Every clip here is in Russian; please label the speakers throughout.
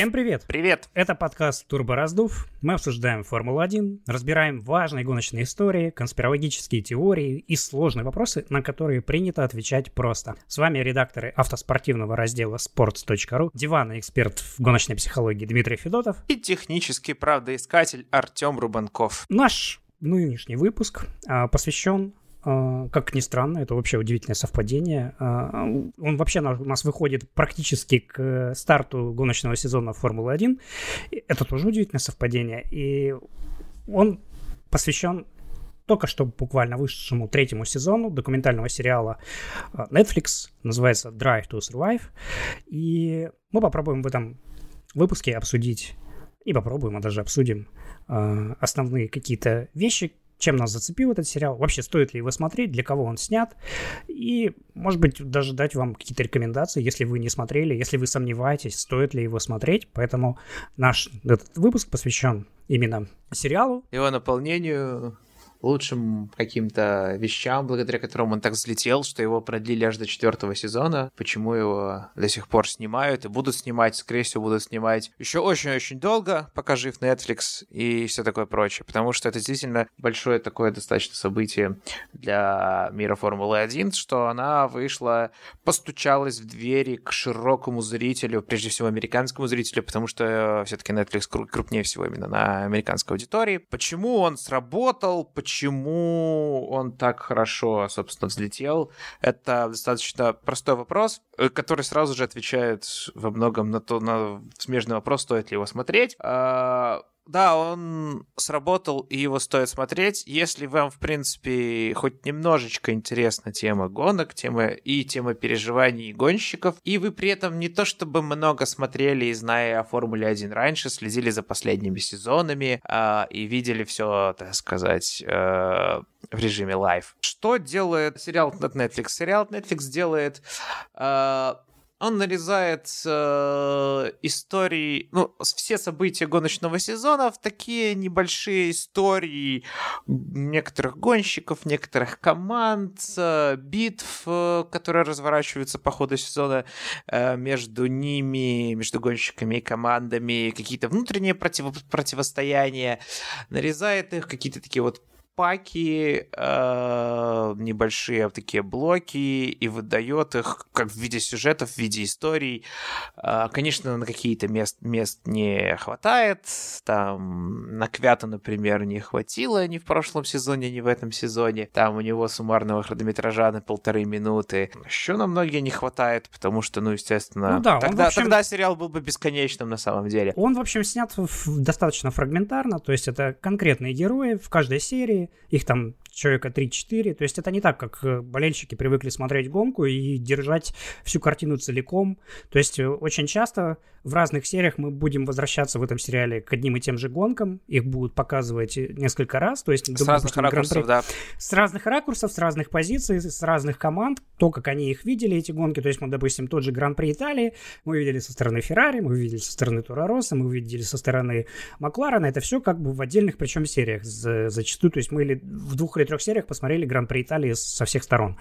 Speaker 1: Всем привет!
Speaker 2: Привет!
Speaker 1: Это подкаст Турбо Раздув. Мы обсуждаем Формулу-1, разбираем важные гоночные истории, конспирологические теории и сложные вопросы, на которые принято отвечать просто. С вами редакторы автоспортивного раздела sports.ru, диванный эксперт в гоночной психологии Дмитрий Федотов
Speaker 2: и технический правдоискатель Артем Рубанков.
Speaker 1: Наш нынешний выпуск а, посвящен как ни странно, это вообще удивительное совпадение. А, он вообще у нас выходит практически к старту гоночного сезона Формулы-1. Это тоже удивительное совпадение. И он посвящен только что буквально вышедшему третьему сезону документального сериала а, Netflix, называется Drive to Survive. И мы попробуем в этом выпуске обсудить, и попробуем, а даже обсудим основные какие-то вещи, чем нас зацепил этот сериал, вообще стоит ли его смотреть, для кого он снят, и, может быть, даже дать вам какие-то рекомендации, если вы не смотрели, если вы сомневаетесь, стоит ли его смотреть. Поэтому наш этот выпуск посвящен именно сериалу.
Speaker 2: Его наполнению, лучшим каким-то вещам, благодаря которым он так взлетел, что его продлили аж до четвертого сезона. Почему его до сих пор снимают и будут снимать, скорее всего, будут снимать еще очень-очень долго, пока жив Netflix и все такое прочее. Потому что это действительно большое такое достаточно событие для мира Формулы-1, что она вышла, постучалась в двери к широкому зрителю, прежде всего американскому зрителю, потому что все-таки Netflix крупнее всего именно на американской аудитории. Почему он сработал, почему почему он так хорошо, собственно, взлетел, это достаточно простой вопрос, э, который сразу же отвечает во многом на то, на смежный вопрос, стоит ли его смотреть. Да, он сработал, и его стоит смотреть. Если вам, в принципе, хоть немножечко интересна тема гонок, тема и тема переживаний гонщиков, и вы при этом не то чтобы много смотрели и зная о Формуле 1 раньше, следили за последними сезонами э, и видели все, так сказать, э, в режиме live. Что делает сериал от Netflix? Сериал Netflix делает э, он нарезает э, истории, ну, все события гоночного сезона в такие небольшие истории некоторых гонщиков, некоторых команд, э, битв, э, которые разворачиваются по ходу сезона э, между ними, между гонщиками и командами, какие-то внутренние против, противостояния, нарезает их, какие-то такие вот паки, э, небольшие такие блоки и выдает их как в виде сюжетов, в виде историй. Э, конечно, на какие-то мест, мест не хватает. Там на Квята, например, не хватило ни в прошлом сезоне, ни в этом сезоне. Там у него суммарного хронометража на полторы минуты. Еще на многие не хватает, потому что, ну, естественно, ну, да, тогда, общем... тогда сериал был бы бесконечным на самом деле.
Speaker 1: Он, в общем, снят достаточно фрагментарно, то есть это конкретные герои в каждой серии, их там человека 3-4. То есть это не так, как э, болельщики привыкли смотреть гонку и держать всю картину целиком. То есть э, очень часто в разных сериях мы будем возвращаться в этом сериале к одним и тем же гонкам. Их будут показывать э, несколько раз. То есть,
Speaker 2: с разных ракурсов, да.
Speaker 1: С разных ракурсов, с разных позиций, с разных команд. То, как они их видели, эти гонки. То есть мы, допустим, тот же Гран-при Италии мы видели со стороны Феррари, мы видели со стороны Тура Росса, мы видели со стороны Макларена. Это все как бы в отдельных, причем сериях зачастую. То есть мы или в двух или трех сериях посмотрели Гран-при Италии со всех сторон.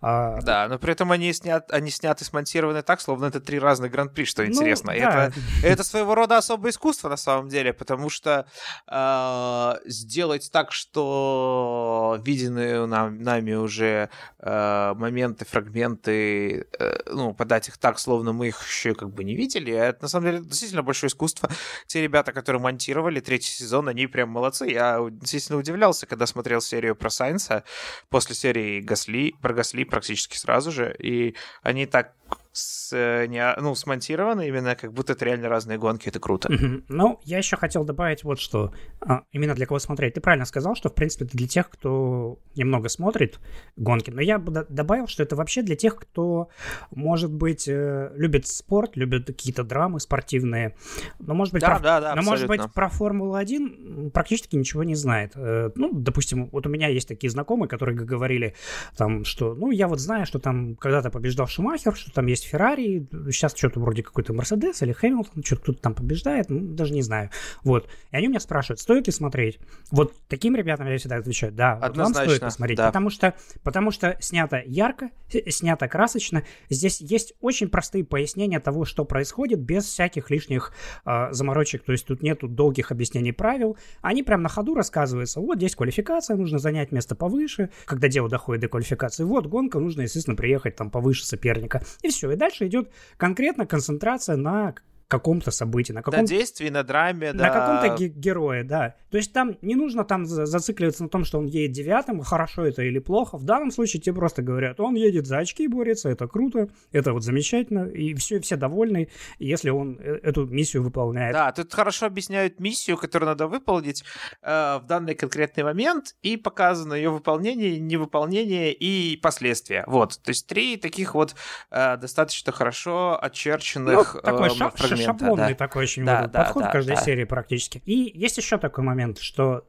Speaker 2: А... Да, но при этом они, снят, они сняты, смонтированы так, словно это три разных Гран-при, что ну, интересно. Да. Это, это своего рода особое искусство на самом деле, потому что э, сделать так, что виденные нам, нами уже э, моменты, фрагменты, э, ну, подать их так, словно мы их еще как бы не видели, это на самом деле действительно большое искусство. Те ребята, которые монтировали третий сезон, они прям молодцы. Я действительно удивлялся, когда смотрел серию про Сайнса после серии Гасли, про Гасли практически сразу же, и они так с, э, не, ну, смонтированы именно как будто это реально разные гонки, это круто.
Speaker 1: Mm-hmm. Ну, я еще хотел добавить вот что. А, именно для кого смотреть. Ты правильно сказал, что, в принципе, это для тех, кто немного смотрит гонки. Но я бы добавил, что это вообще для тех, кто, может быть, э, любит спорт, любит какие-то драмы спортивные. Но, может быть,
Speaker 2: да,
Speaker 1: про,
Speaker 2: да, да,
Speaker 1: но, может быть про Формулу-1 практически ничего не знает. Э, ну, допустим, вот у меня есть такие знакомые, которые говорили, там, что, ну, я вот знаю, что там когда-то побеждал Шумахер, что там есть есть Феррари, сейчас что-то вроде какой-то Мерседес или Хэмилтон, что-то кто-то там побеждает, ну, даже не знаю. Вот. И они меня спрашивают, стоит ли смотреть? Вот таким ребятам я всегда отвечаю, да, вот вам стоит посмотреть, да. потому, что, потому что снято ярко, снято красочно, здесь есть очень простые пояснения того, что происходит, без всяких лишних э, заморочек, то есть тут нету долгих объяснений правил, они прям на ходу рассказываются, вот здесь квалификация, нужно занять место повыше, когда дело доходит до квалификации, вот гонка, нужно, естественно, приехать там повыше соперника, и все, и дальше идет конкретно концентрация на каком-то событии, на каком-то...
Speaker 2: На действии, на драме,
Speaker 1: да. На каком-то герое, да. То есть там не нужно там зацикливаться на том, что он едет девятым, хорошо это или плохо. В данном случае тебе просто говорят, он едет за очки и борется, это круто, это вот замечательно, и все, все довольны, если он э, эту миссию выполняет.
Speaker 2: Да, тут хорошо объясняют миссию, которую надо выполнить э, в данный конкретный момент, и показано ее выполнение, невыполнение и последствия. Вот, то есть три таких вот э, достаточно хорошо очерченных
Speaker 1: ну, такой э, шаг, шаблонный да. такой очень да, да, подход да, в каждой да. серии практически. И есть еще такой момент, что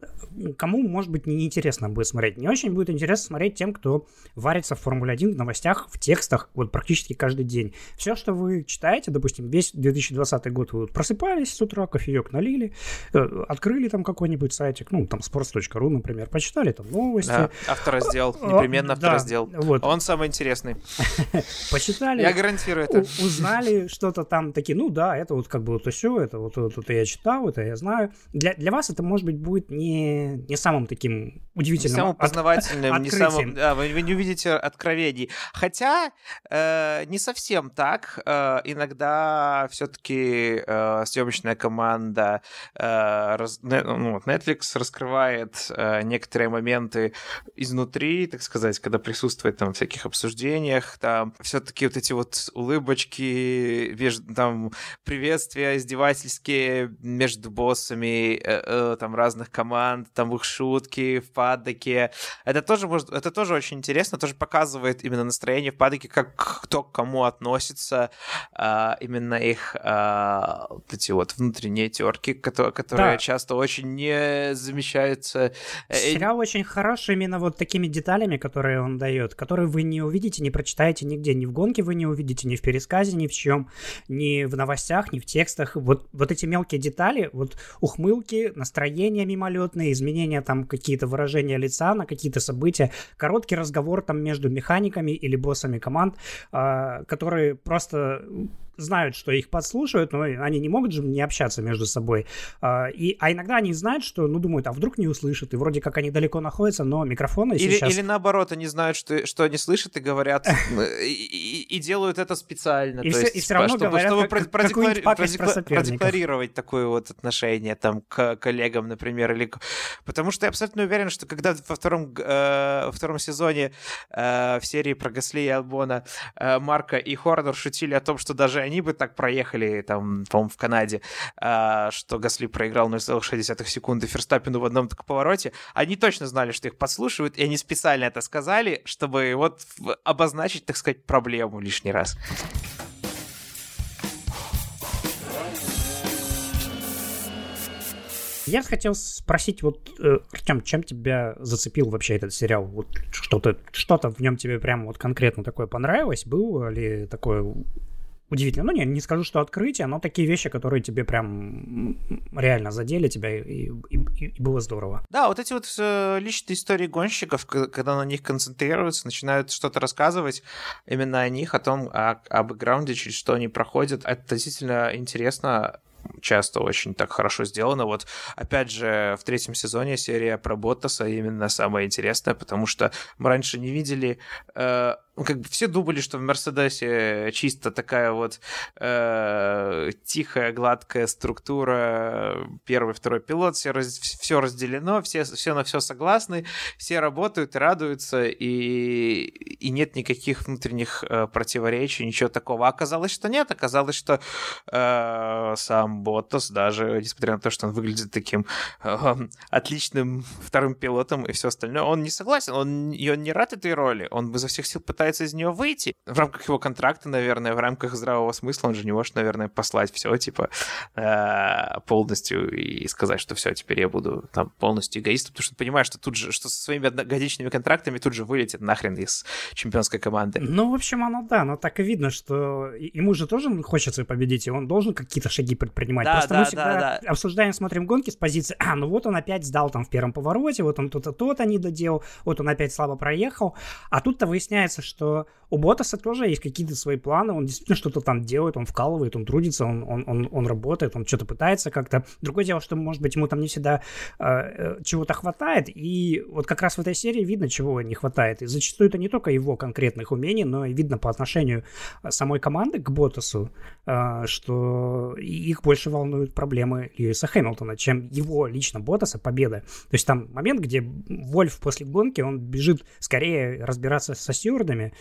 Speaker 1: кому, может быть, не интересно будет смотреть. Не очень будет интересно смотреть тем, кто варится в Формуле 1 в новостях, в текстах, вот практически каждый день. Все, что вы читаете, допустим, весь 2020 год вы вот просыпались с утра, кофеек налили, э, открыли там какой-нибудь сайтик, ну, там, sports.ru, например, почитали там новости. Да,
Speaker 2: автораздел, а, непременно автораздел. Да, вот. Он самый интересный.
Speaker 1: Почитали.
Speaker 2: Я гарантирую это.
Speaker 1: Узнали что-то там, такие, ну да, это вот как бы вот все, это вот, вот это я читал, это я знаю. Для, для вас это, может быть, будет не, не самым таким удивительным. Не
Speaker 2: самым познавательным, от, не самым... Да, вы, вы не увидите откровений. Хотя э, не совсем так. Э, иногда все-таки э, съемочная команда э, раз, ну, Netflix раскрывает э, некоторые моменты изнутри, так сказать, когда присутствует там всяких обсуждениях, там все-таки вот эти вот улыбочки, там приветствия издевательские между боссами э, э, там разных команд, там их шутки в падоке. Это тоже может, это тоже очень интересно, тоже показывает именно настроение в падоке, как кто к кому относится, э, именно их э, вот эти вот внутренние терки, которые, которые да. часто очень не замечаются.
Speaker 1: Э, Сериал очень хороший именно вот такими деталями, которые он дает, которые вы не увидите, не прочитаете нигде, ни в гонке вы не увидите, ни в пересказе, ни в чем, ни в новостях новостях, ни в текстах. Вот, вот эти мелкие детали, вот ухмылки, настроения мимолетные, изменения там какие-то выражения лица на какие-то события, короткий разговор там между механиками или боссами команд, э, которые просто знают, что их подслушивают, но они не могут же не общаться между собой. А, и, а иногда они знают, что, ну, думают, а вдруг не услышат, и вроде как они далеко находятся, но микрофоны
Speaker 2: или,
Speaker 1: сейчас...
Speaker 2: Или наоборот, они знают, что, что они слышат и говорят, и, и делают это специально.
Speaker 1: И, все, есть, и все равно чтобы, говорят чтобы как, продеклари... продеклари...
Speaker 2: продекларировать такое вот отношение там к коллегам, например, или... Потому что я абсолютно уверен, что когда во втором, э, во втором сезоне э, в серии про Гасли и Албона э, Марка и Хорнер шутили о том, что даже они бы так проехали, там, по-моему, в Канаде, а, что Гасли проиграл 0,6 секунды Ферстаппину в одном только повороте, они точно знали, что их подслушивают, и они специально это сказали, чтобы вот обозначить, так сказать, проблему лишний раз.
Speaker 1: Я хотел спросить, вот, э, Артем, чем тебя зацепил вообще этот сериал? Вот что-то, что-то в нем тебе прямо вот конкретно такое понравилось? Было ли такое удивительно. Ну, не, не скажу, что открытие, но такие вещи, которые тебе прям реально задели тебя, и, и, и было здорово.
Speaker 2: Да, вот эти вот э, личные истории гонщиков, когда на них концентрируются, начинают что-то рассказывать именно о них, о том, о, о бэкграунде, через что они проходят, это действительно интересно часто очень так хорошо сделано. Вот, опять же, в третьем сезоне серия про Боттаса именно самая интересная, потому что мы раньше не видели э, как бы все думали, что в Мерседесе чисто такая вот э, тихая, гладкая структура, первый, второй пилот, все, раз, все разделено, все, все на все согласны, все работают и радуются, и, и нет никаких внутренних э, противоречий, ничего такого. А оказалось, что нет, оказалось, что э, сам Боттас, даже несмотря на то, что он выглядит таким э, отличным вторым пилотом и все остальное, он не согласен, он, он не рад этой роли, он бы за всех сил пытается пытается из нее выйти. В рамках его контракта, наверное, в рамках здравого смысла он же не может, наверное, послать все, типа, э, полностью и сказать, что все, теперь я буду там полностью эгоистом, потому что понимаешь, что тут же, что со своими одногодичными контрактами тут же вылетит нахрен из чемпионской команды.
Speaker 1: Ну, в общем, оно да, но так и видно, что ему же тоже хочется победить, и он должен какие-то шаги предпринимать. Да, Просто да, мы всегда да, да. обсуждаем, смотрим гонки с позиции, а, ну вот он опять сдал там в первом повороте, вот он то-то, то-то не доделал, вот он опять слабо проехал, а тут-то выясняется, что что у Ботаса тоже есть какие-то свои планы, он действительно что-то там делает, он вкалывает, он трудится, он, он, он, он работает, он что-то пытается как-то. Другое дело, что, может быть, ему там не всегда э, э, чего-то хватает, и вот как раз в этой серии видно, чего не хватает. И зачастую это не только его конкретных умений, но и видно по отношению э, самой команды к Ботасу, э, что их больше волнуют проблемы Льюиса Хэмилтона, чем его лично Ботаса победа. То есть там момент, где Вольф после гонки, он бежит скорее разбираться со стюардами,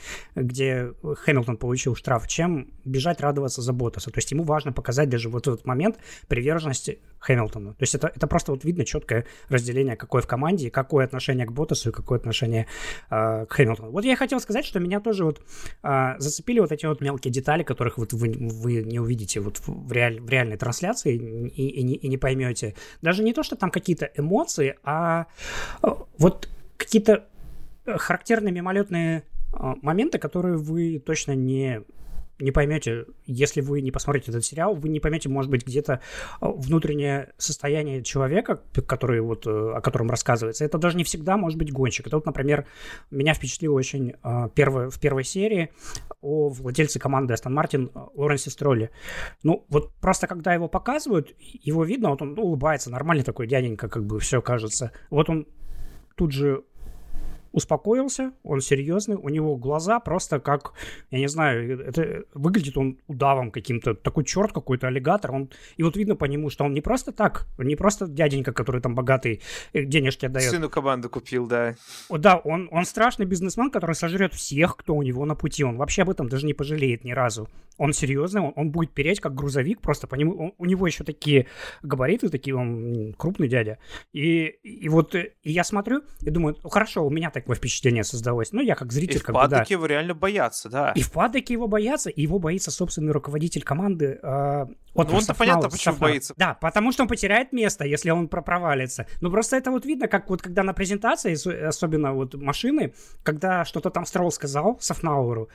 Speaker 1: где Хэмилтон получил штраф, чем бежать радоваться за Ботаса. То есть ему важно показать даже вот этот момент приверженности Хэмилтону. То есть это, это просто вот видно четкое разделение, какое в команде, какое отношение к Ботасу и какое отношение э, к Хэмилтону. Вот я хотел сказать, что меня тоже вот э, зацепили вот эти вот мелкие детали, которых вот вы, вы не увидите вот в, реаль, в реальной трансляции и, и, не, и не поймете. Даже не то, что там какие-то эмоции, а э, вот какие-то характерные мимолетные моменты, которые вы точно не не поймете, если вы не посмотрите этот сериал, вы не поймете, может быть, где-то а, внутреннее состояние человека, который вот, э, о котором рассказывается. Это даже не всегда может быть гонщик. Это вот, например, меня впечатлило очень первое, в первой серии о владельце команды Астон Мартин Лоренсе Стролли. Ну, вот просто когда его показывают, его видно, вот он улыбается, нормальный такой дяденька, как бы все кажется. Вот он тут же успокоился, он серьезный, у него глаза просто как, я не знаю, это выглядит он удавом каким-то, такой черт какой-то, аллигатор, он, и вот видно по нему, что он не просто так, не просто дяденька, который там богатый, э, денежки отдает.
Speaker 2: Сыну команду купил, да.
Speaker 1: О, да, он, он страшный бизнесмен, который сожрет всех, кто у него на пути, он вообще об этом даже не пожалеет ни разу. Он серьезный, он, он будет переть как грузовик, просто по нему, он, у него еще такие габариты, такие, он крупный дядя. И, и вот и я смотрю и думаю, хорошо, у меня так такое впечатление создалось. Ну, я как зритель... И
Speaker 2: как в падоке бы, да. его реально боятся, да.
Speaker 1: И в падоке его боятся, и его боится собственный руководитель команды. Э,
Speaker 2: вот ну, он-то понятно, почему Сафнау. боится.
Speaker 1: Да, потому что он потеряет место, если он провалится. Но просто это вот видно, как вот когда на презентации, особенно вот машины, когда что-то там Стролл сказал Софнауэру,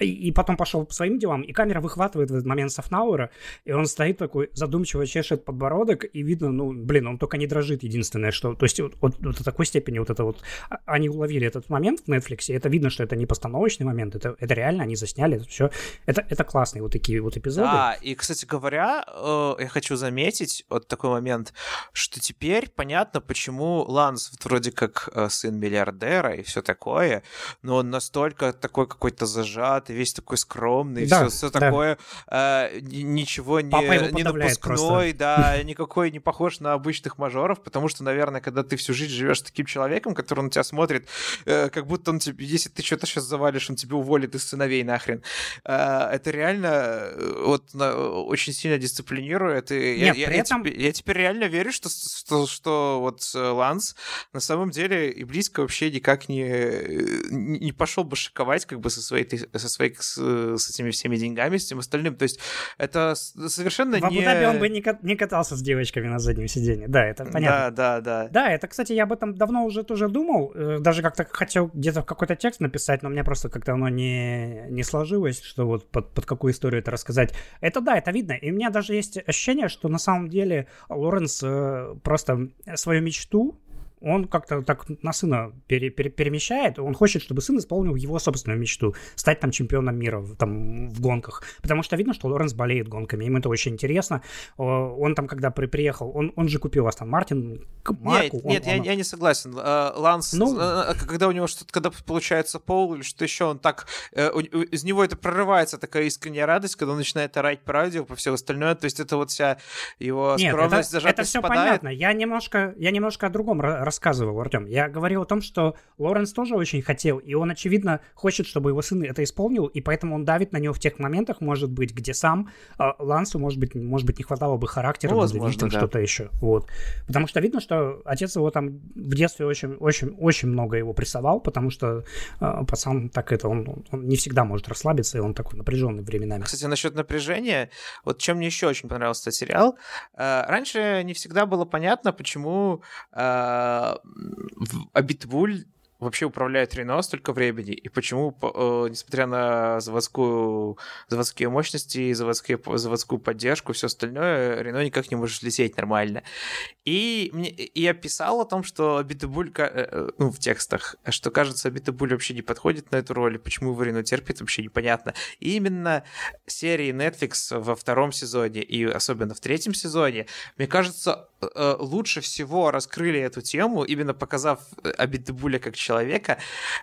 Speaker 1: и, и потом пошел по своим делам, и камера выхватывает в этот момент Софнауэра, и он стоит такой задумчиво чешет подбородок, и видно, ну, блин, он только не дрожит, единственное, что... То есть вот, вот, вот до такой степени вот это вот... А, они уловили этот момент в Netflix, и это видно, что это не постановочный момент, это, это реально они засняли, это все. Это, это классные вот такие вот эпизоды.
Speaker 2: Да, и, кстати говоря, э, я хочу заметить вот такой момент, что теперь понятно, почему Ланс вроде как э, сын миллиардера и все такое, но он настолько такой какой-то зажатый, весь такой скромный, да, все, все да. такое, э, ничего не, не напускной, да, никакой не похож на обычных мажоров, потому что, наверное, когда ты всю жизнь живешь с таким человеком, который на тебя смотрит Э, как будто он тебе, если ты что-то сейчас завалишь, он тебе уволит из сыновей нахрен. Э, это реально э, вот очень сильно дисциплинирует. И Нет, я, при я, этом... я, теперь, я теперь реально верю, что, что, что вот Ланс на самом деле и близко вообще никак не, не пошел бы шиковать как бы со своей, со, своей с, с этими всеми деньгами, с этим остальным. То есть это совершенно
Speaker 1: В не... В он бы не, не катался с девочками на заднем сиденье. Да, это понятно.
Speaker 2: Да, да, да.
Speaker 1: Да, это, кстати, я об этом давно уже тоже думал. Даже как-то хотел где-то какой-то текст написать, но у меня просто как-то оно не, не сложилось, что вот под, под какую историю это рассказать. Это да, это видно. И у меня даже есть ощущение, что на самом деле Лоренс э, просто свою мечту он как-то так на сына пере, пере, перемещает, он хочет, чтобы сын исполнил его собственную мечту, стать там чемпионом мира там, в гонках, потому что видно, что Лоренс болеет гонками, ему это очень интересно. Он там, когда при, приехал, он, он же купил Астон Мартин,
Speaker 2: марку. Нет, он, нет он... Я, я не согласен. Э, Ланс, ну... Э, когда у него что-то, когда получается пол или что еще, он так, э, из него это прорывается такая искренняя радость, когда он начинает орать по радио, по все остальное, то есть это вот вся его
Speaker 1: нет, скромность, это, это все понятно. Я немножко, я немножко о другом рассказывал, Артем. Я говорил о том, что Лоренс тоже очень хотел, и он, очевидно, хочет, чтобы его сын это исполнил, и поэтому он давит на него в тех моментах, может быть, где сам э, Лансу, может быть, может быть, не хватало бы характера, ну, возможно, да. что-то еще. Вот. Потому что видно, что отец его там в детстве очень, очень, очень много его прессовал, потому что э, пацан так это, он, он не всегда может расслабиться, и он такой напряженный временами.
Speaker 2: Кстати, насчет напряжения, вот чем мне еще очень понравился этот сериал, э, раньше не всегда было понятно, почему э, Абитбуль вообще управляет Рено столько времени, и почему, э, несмотря на заводскую, заводские мощности, заводские, заводскую поддержку, все остальное, Рено никак не может лететь нормально. И, мне, и я писал о том, что Битабуль, э, э, ну, в текстах, что, кажется, Битабуль вообще не подходит на эту роль, почему его Рено терпит, вообще непонятно. И именно серии Netflix во втором сезоне, и особенно в третьем сезоне, мне кажется, лучше всего раскрыли эту тему, именно показав Абитабуля как человека,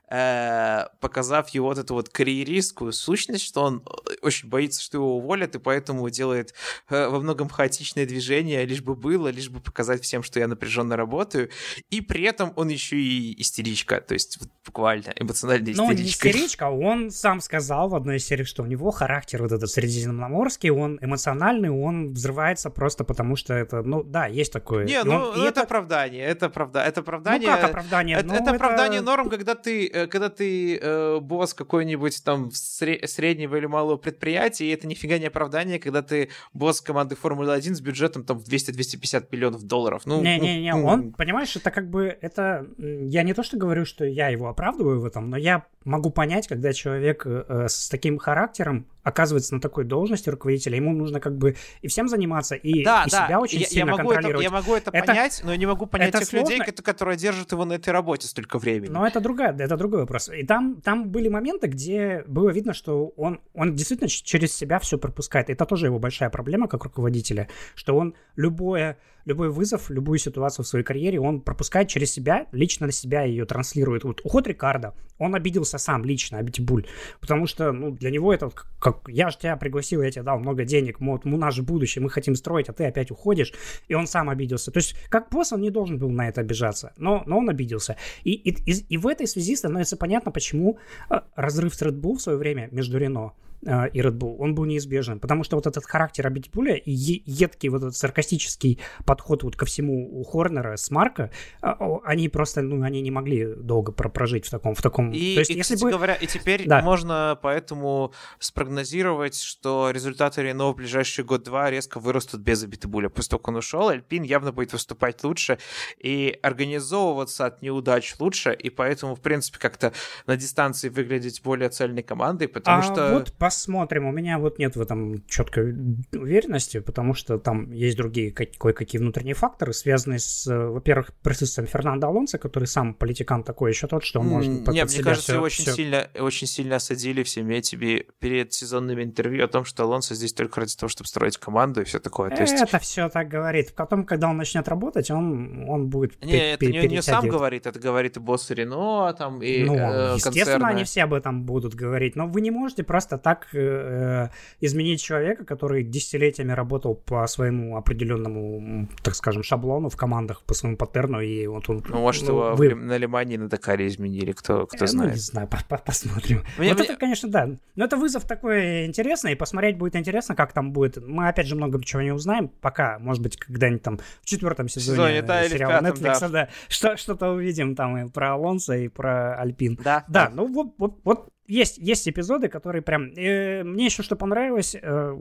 Speaker 2: э, показав его вот эту вот карьеристскую сущность, что он э, очень боится, что его уволят, и поэтому делает э, во многом хаотичное движение, лишь бы было, лишь бы показать всем, что я напряженно работаю. И при этом он еще и истеричка, то есть вот, буквально эмоциональная истеричка. Ну, не
Speaker 1: истеричка, он сам сказал в одной из серий, что у него характер вот этот средиземноморский, он эмоциональный, он взрывается просто потому, что это, ну да, есть такое.
Speaker 2: Не, ну он, это, это оправдание, это правда, это оправдание. Ну
Speaker 1: как оправдание?
Speaker 2: Это, ну, это оправдание норм, когда ты, э, когда ты э, босс какой-нибудь там среднего или малого предприятия, и это нифига не оправдание, когда ты босс команды Формулы-1 с бюджетом там в 200-250 миллионов долларов. Ну,
Speaker 1: Не-не-не,
Speaker 2: ну,
Speaker 1: он, понимаешь, это как бы, это, я не то что говорю, что я его оправдываю в этом, но я могу понять, когда человек э, с таким характером оказывается на такой должности руководителя, ему нужно как бы и всем заниматься, и,
Speaker 2: да,
Speaker 1: и
Speaker 2: да.
Speaker 1: себя очень
Speaker 2: я,
Speaker 1: сильно
Speaker 2: я могу
Speaker 1: контролировать.
Speaker 2: Это, я могу это, это понять, но я не могу понять тех сложно. людей, которые держат его на этой работе столько времени.
Speaker 1: Но это другая, это другой вопрос. И там, там были моменты, где было видно, что он, он действительно через себя все пропускает. Это тоже его большая проблема как руководителя, что он любое любой вызов, любую ситуацию в своей карьере он пропускает через себя, лично на себя ее транслирует. Вот уход Рикардо, он обиделся сам лично, Абитибуль, потому что, ну, для него это как, как я же тебя пригласил, я тебе дал много денег, вот, у нас же будущее, мы хотим строить, а ты опять уходишь, и он сам обиделся. То есть, как босс он не должен был на это обижаться, но, но он обиделся. И, и, и, и в этой связи становится понятно, почему э, разрыв с Red Bull в свое время между Рено э, и Red Bull, он был неизбежен, потому что вот этот характер Абитибуля и едкий вот этот саркастический подход вот ко всему у Хорнера с Марка, э, они просто, ну, они не могли долго прожить в таком, в таком...
Speaker 2: И, То есть, и если кстати бы... говоря, и теперь да. можно поэтому спрогнозировать, что результаты Рено в ближайший год-два резко вырастут без Абитибуля. После того, как он ушел, Альпин явно будет выступать лучше и организовываться от неудач лучше, и поэтому, в принципе, как-то на дистанции выглядеть более цельной командой, потому
Speaker 1: а
Speaker 2: что...
Speaker 1: Вот посмотрим. У меня вот нет в этом четкой уверенности, потому что там есть другие кое-какие внутренние факторы, связанные с, во-первых, присутствием Фернандо Алонса, который сам политикан такой еще тот, что он может
Speaker 2: Нет, мне кажется, все, очень, все... Сильно, очень сильно осадили в семье тебе перед сезонными интервью о том, что Алонсо здесь только ради того, чтобы строить команду и все такое.
Speaker 1: То есть... Это все так говорит. Потом, когда он начнет работать, он, он будет
Speaker 2: Не, это не, не сам говорит, это говорит и босс Рено, там, и
Speaker 1: Ну,
Speaker 2: э,
Speaker 1: естественно,
Speaker 2: концерны.
Speaker 1: они все об этом будут говорить, но вы не можете просто так так э, изменить человека, который десятилетиями работал по своему определенному, так скажем, шаблону в командах, по своему паттерну, и вот он...
Speaker 2: Ну, может, ну, его вы... на Лимане на Дакаре изменили, кто, кто
Speaker 1: э,
Speaker 2: знает.
Speaker 1: Ну, не знаю, посмотрим. Мне, вот мне... это, конечно, да. Но это вызов такой интересный, и посмотреть будет интересно, как там будет. Мы, опять же, много чего не узнаем, пока, может быть, когда-нибудь там в четвертом сезоне, сезоне да, сериала пятом, Netflix, да. да, что, что-то увидим там и про Алонса, и про Альпин.
Speaker 2: Да,
Speaker 1: да. Да, ну вот, вот, вот есть, есть эпизоды, которые прям... Э, мне еще что понравилось, э,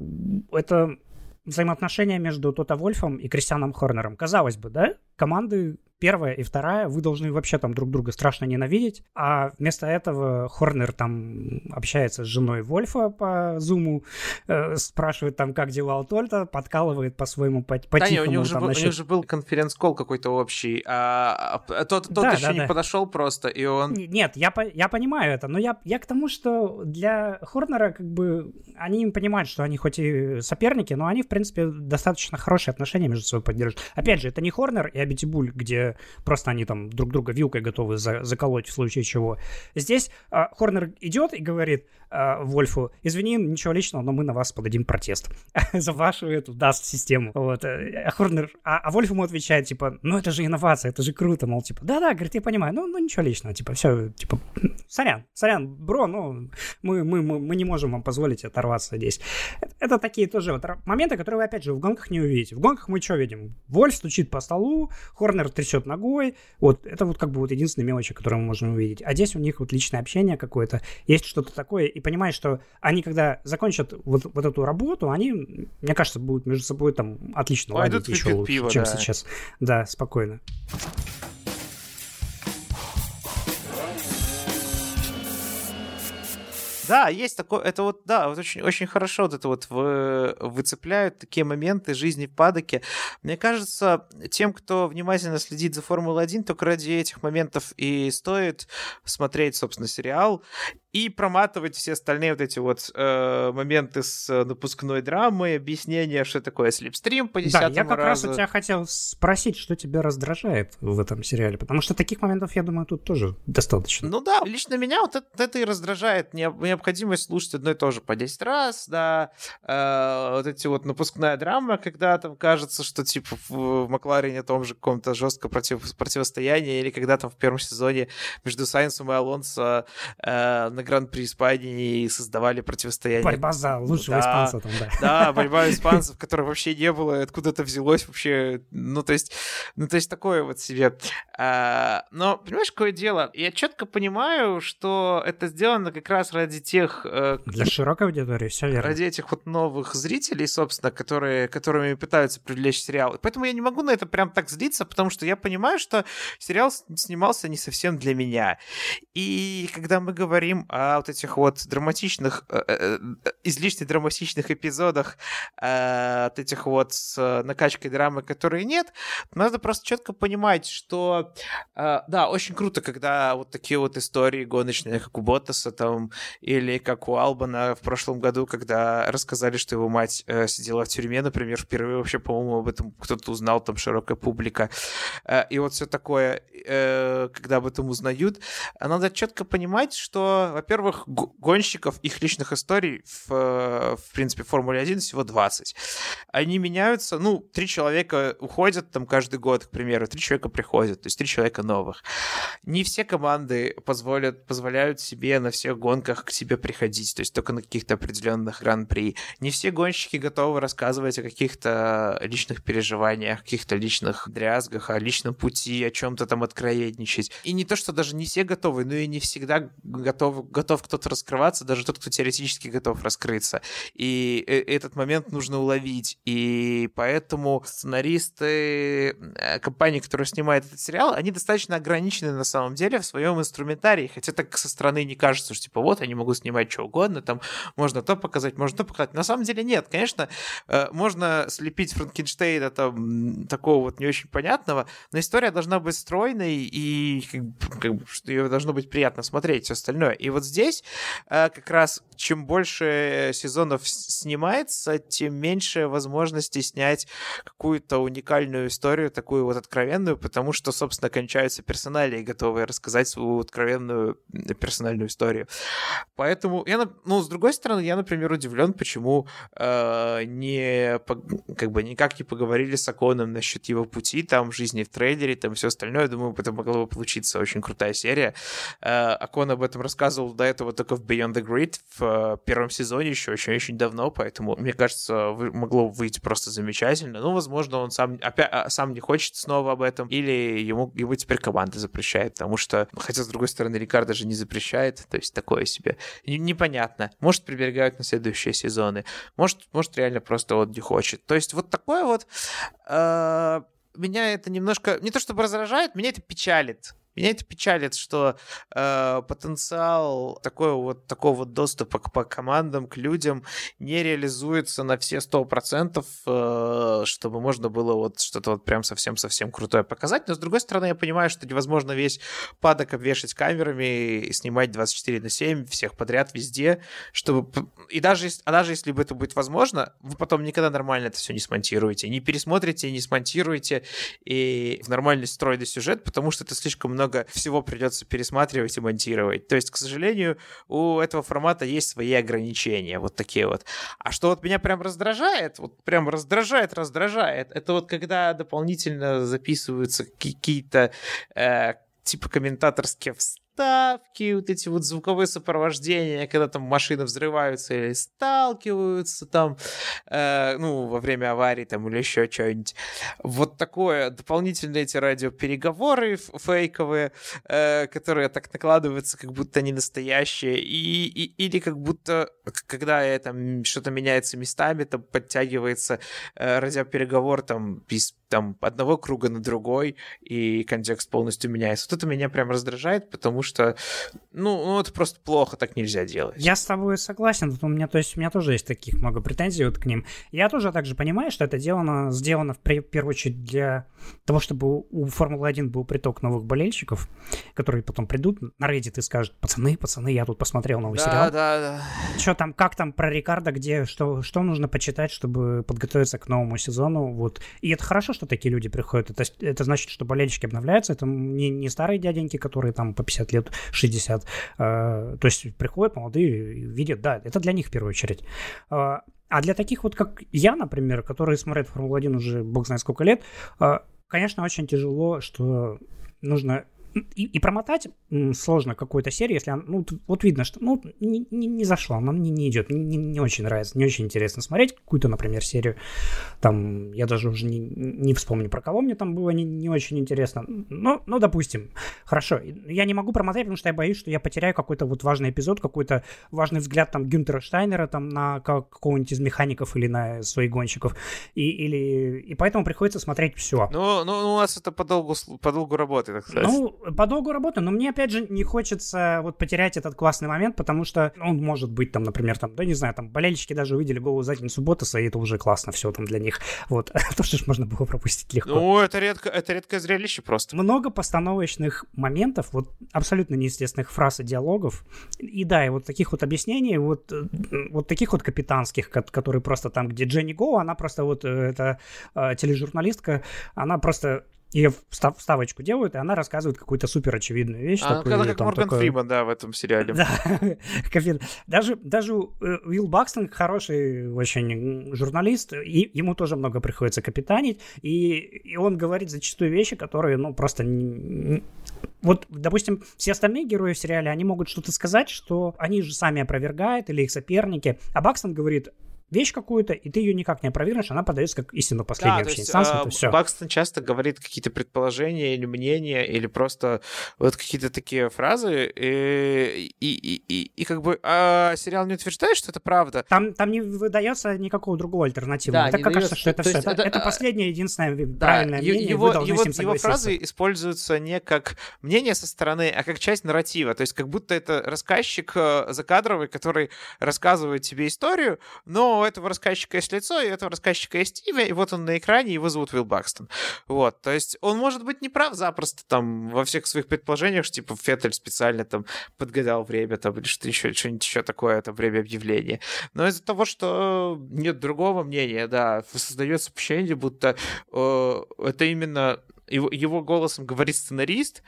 Speaker 1: это взаимоотношения между Тота Вольфом и Кристианом Хорнером. Казалось бы, да? Команды первая и вторая, вы должны вообще там друг друга страшно ненавидеть, а вместо этого Хорнер там общается с женой Вольфа по зуму, э, спрашивает там, как дела у Тольта, подкалывает по-своему по, по
Speaker 2: да, у, них же был, насчет... у них же был конференц-колл какой-то общий, а, а тот, тот да, еще да, не да. подошел просто, и он...
Speaker 1: Нет, я, я понимаю это, но я, я к тому, что для Хорнера как бы они понимают, что они хоть и соперники, но они, в принципе, достаточно хорошие отношения между собой поддерживают. Опять же, это не Хорнер и Абитибуль, где просто они там друг друга вилкой готовы за, заколоть в случае чего. Здесь а, Хорнер идет и говорит а, Вольфу, извини, ничего личного, но мы на вас подадим протест за вашу эту даст-систему. Вот. А Хорнер, а, а Вольф ему отвечает, типа, ну это же инновация, это же круто, мол, типа, да-да, говорит, я понимаю, ну, ну ничего личного, типа, все, типа, сорян, сорян, бро, ну, мы, мы, мы, мы не можем вам позволить оторваться здесь. Это такие тоже вот моменты, которые вы, опять же, в гонках не увидите. В гонках мы что видим? Вольф стучит по столу, Хорнер трясет ногой, вот, это вот как бы вот единственные мелочи, которые мы можем увидеть. А здесь у них вот личное общение какое-то, есть что-то такое, и понимаешь, что они, когда закончат вот, вот эту работу, они, мне кажется, будут между собой там отлично ладить еще лучше, пиво, чем да. сейчас. Да, спокойно.
Speaker 2: Да, есть такое, это вот, да, вот очень, очень хорошо вот это вот вы, выцепляют такие моменты жизни в падоке. Мне кажется, тем, кто внимательно следит за Формулой-1, только ради этих моментов и стоит смотреть, собственно, сериал и проматывать все остальные вот эти вот э, моменты с э, напускной драмой, объяснение, что такое слепстрим по десятому
Speaker 1: Да, я как
Speaker 2: разу.
Speaker 1: раз у тебя хотел спросить, что тебя раздражает в этом сериале, потому что таких моментов, я думаю, тут тоже достаточно.
Speaker 2: Ну да, лично меня вот это, это и раздражает, необходимость слушать одно и то же по 10 раз, да, э, вот эти вот напускная драма, когда там кажется, что типа в Макларене том же каком-то жестком против, противостоянии, или когда там в первом сезоне между Сайенсом и Алонсо э, Гран-при Испании создавали противостояние.
Speaker 1: Борьба за лучшего да, испанца там, да.
Speaker 2: Да, борьба испанцев, которой вообще не было, откуда-то взялось вообще, ну, то есть, ну, то есть такое вот себе. А, но, понимаешь, какое дело? Я четко понимаю, что это сделано как раз ради тех... Э,
Speaker 1: Для широкой аудитории, все верно.
Speaker 2: Ради этих вот новых зрителей, собственно, которые, которыми пытаются привлечь сериал. И поэтому я не могу на это прям так злиться, потому что я понимаю, что сериал снимался не совсем для меня. И когда мы говорим о вот этих вот драматичных, э, э, э, излишне драматичных эпизодах, от этих вот с накачкой драмы, которые нет, надо просто четко понимать, что да, очень круто, когда вот такие вот истории гоночные, как у Боттаса там, или как у Албана в прошлом году, когда рассказали, что его мать сидела в тюрьме, например, впервые вообще, по-моему, об этом кто-то узнал, там широкая публика. И вот все такое, когда об этом узнают, надо четко понимать, что, во-первых, гонщиков, их личных историй в, э, в принципе, в Формуле 1 всего 20. Они меняются, ну, три человека уходят там каждый год, к примеру, три человека приходят, то есть три человека новых. Не все команды позволят, позволяют себе на всех гонках к себе приходить, то есть только на каких-то определенных гран-при. Не все гонщики готовы рассказывать о каких-то личных переживаниях, каких-то личных дрязгах, о личном пути, о чем-то там откровенничать. И не то, что даже не все готовы, но и не всегда готовы готов кто-то раскрываться, даже тот, кто теоретически готов раскрыться. И э, этот момент нужно уловить. И поэтому сценаристы э, компании, которая снимает этот сериал, они достаточно ограничены на самом деле в своем инструментарии, хотя так со стороны не кажется, что типа вот они могут снимать что угодно, там можно то показать, можно то показать. На самом деле нет, конечно, э, можно слепить Франкенштейна там такого вот не очень понятного, но история должна быть стройной и как, бы, что ее должно быть приятно смотреть, все остальное. И вот здесь э, как раз чем больше сезонов снимается, тем меньше возможностей снять какую-то уникальную историю, такую вот откровенную, потому что, собственно, кончаются персонали, готовые рассказать свою откровенную персональную историю. Поэтому я, ну, с другой стороны, я, например, удивлен, почему э, не как бы никак не поговорили с Аконом насчет его пути, там, жизни в трейлере, там, все остальное. Думаю, это могло бы получиться очень крутая серия. Э, Акон об этом рассказывал до этого только в Beyond the Grid в э, первом сезоне еще очень-очень давно, поэтому, мне кажется, могло выйти просто замечательно. Ну, возможно, он сам, опять, а, сам не хочет снова об этом, или ему, ему теперь команда запрещает, потому что, хотя, с другой стороны, Рикардо же не запрещает, то есть такое себе. Непонятно. Может, приберегают на следующие сезоны, может, может реально просто вот не хочет. То есть вот такое вот... Э, меня это немножко, не то чтобы раздражает, меня это печалит меня это печалит, что э, потенциал такой вот, такого вот доступа к, по командам, к людям не реализуется на все сто процентов, э, чтобы можно было вот что-то вот прям совсем-совсем крутое показать. Но, с другой стороны, я понимаю, что невозможно весь падок обвешать камерами и снимать 24 на 7 всех подряд везде, чтобы... И даже, а даже если бы это будет возможно, вы потом никогда нормально это все не смонтируете, не пересмотрите, не смонтируете и в нормальный стройный сюжет, потому что это слишком много всего придется пересматривать и монтировать. То есть, к сожалению, у этого формата есть свои ограничения, вот такие вот. А что вот меня прям раздражает, вот прям раздражает, раздражает, это вот когда дополнительно записываются какие-то э, типа комментаторские вставки, вот эти вот звуковые сопровождения, когда там машины взрываются или сталкиваются там, э, ну, во время аварии там или еще что-нибудь. Вот такое, дополнительные эти радиопереговоры фейковые, э, которые так накладываются, как будто они настоящие, и, и, или как будто, когда э, там что-то меняется местами, там подтягивается э, радиопереговор там без там одного круга на другой, и контекст полностью меняется. Вот это меня прям раздражает, потому что, ну, ну это просто плохо, так нельзя делать.
Speaker 1: Я с тобой согласен, у меня, то есть у меня тоже есть таких много претензий вот к ним. Я тоже также понимаю, что это сделано, сделано в первую очередь для того, чтобы у Формулы-1 был приток новых болельщиков, которые потом придут на Reddit и скажут, пацаны, пацаны, я тут посмотрел новый
Speaker 2: да,
Speaker 1: сериал.
Speaker 2: Да, да,
Speaker 1: Что там, как там про Рикардо, где, что, что нужно почитать, чтобы подготовиться к новому сезону, вот. И это хорошо, что такие люди приходят. Это, это значит, что болельщики обновляются. Это не, не старые дяденьки, которые там по 50 лет, 60. Э, то есть приходят молодые, видят, да, это для них в первую очередь. Э, а для таких вот, как я, например, которые смотрят Формулу-1 уже бог знает сколько лет, э, конечно, очень тяжело, что нужно и, и промотать сложно какую-то серию, если она, ну, вот видно, что, ну, не, не, не зашло, она мне не идет, не, не очень нравится, не очень интересно смотреть какую-то, например, серию, там, я даже уже не, не вспомню, про кого мне там было не, не очень интересно, ну, ну, допустим, хорошо, я не могу промотать, потому что я боюсь, что я потеряю какой-то вот важный эпизод, какой-то важный взгляд там Гюнтера Штайнера там на какого-нибудь из механиков или на своих гонщиков, и, или, и поэтому приходится смотреть все.
Speaker 2: Ну, ну, у нас это по долгу, по долгу работы, так сказать.
Speaker 1: Ну, по долгу работы, но мне, опять же, не хочется вот потерять этот классный момент, потому что он может быть там, например, там, да не знаю, там, болельщики даже увидели голую задницу Ботаса, и это уже классно все там для них. Вот, то, что можно было пропустить легко.
Speaker 2: Ну, это, редко, это редкое зрелище просто.
Speaker 1: Много постановочных моментов, вот абсолютно неестественных фраз и диалогов, и да, и вот таких вот объяснений, вот, вот таких вот капитанских, которые просто там, где Дженни Гоу, она просто вот, э, эта э, тележурналистка, она просто ее встав, вставочку делают, и она рассказывает какую-то супер очевидную вещь.
Speaker 2: А, такую, как Морган такое... Фриман, да, в этом сериале.
Speaker 1: Да, даже, даже э, Уилл Бакстон хороший очень журналист, и ему тоже много приходится капитанить, и, и он говорит зачастую вещи, которые, ну, просто... Вот, допустим, все остальные герои в сериале, они могут что-то сказать, что они же сами опровергают, или их соперники, а Бакстон говорит, вещь какую-то, и ты ее никак не опровергнешь, она подается как истину последней да, вообще инстанции,
Speaker 2: это все. Бакстон часто говорит какие-то предположения или мнения, или просто вот какие-то такие фразы, и, и, и, и, и как бы а сериал не утверждает, что это правда.
Speaker 1: Там, там не выдается никакого другого альтернативного. Да, так кажется, что это все. Это, это, это последнее, единственное да, правильное мнение,
Speaker 2: его, его, его фразы используются не как мнение со стороны, а как часть нарратива. То есть как будто это рассказчик э, закадровый, который рассказывает тебе историю, но у этого рассказчика есть лицо, и у этого рассказчика есть имя, и вот он на экране, его зовут Уилл Бакстон. Вот, то есть он может быть неправ запросто там во всех своих предположениях, что типа Феттель специально там подгадал время там или что еще, что-нибудь еще такое, там время объявления. Но из-за того, что нет другого мнения, да, создается впечатление, будто э, это именно его, его голосом говорит сценарист,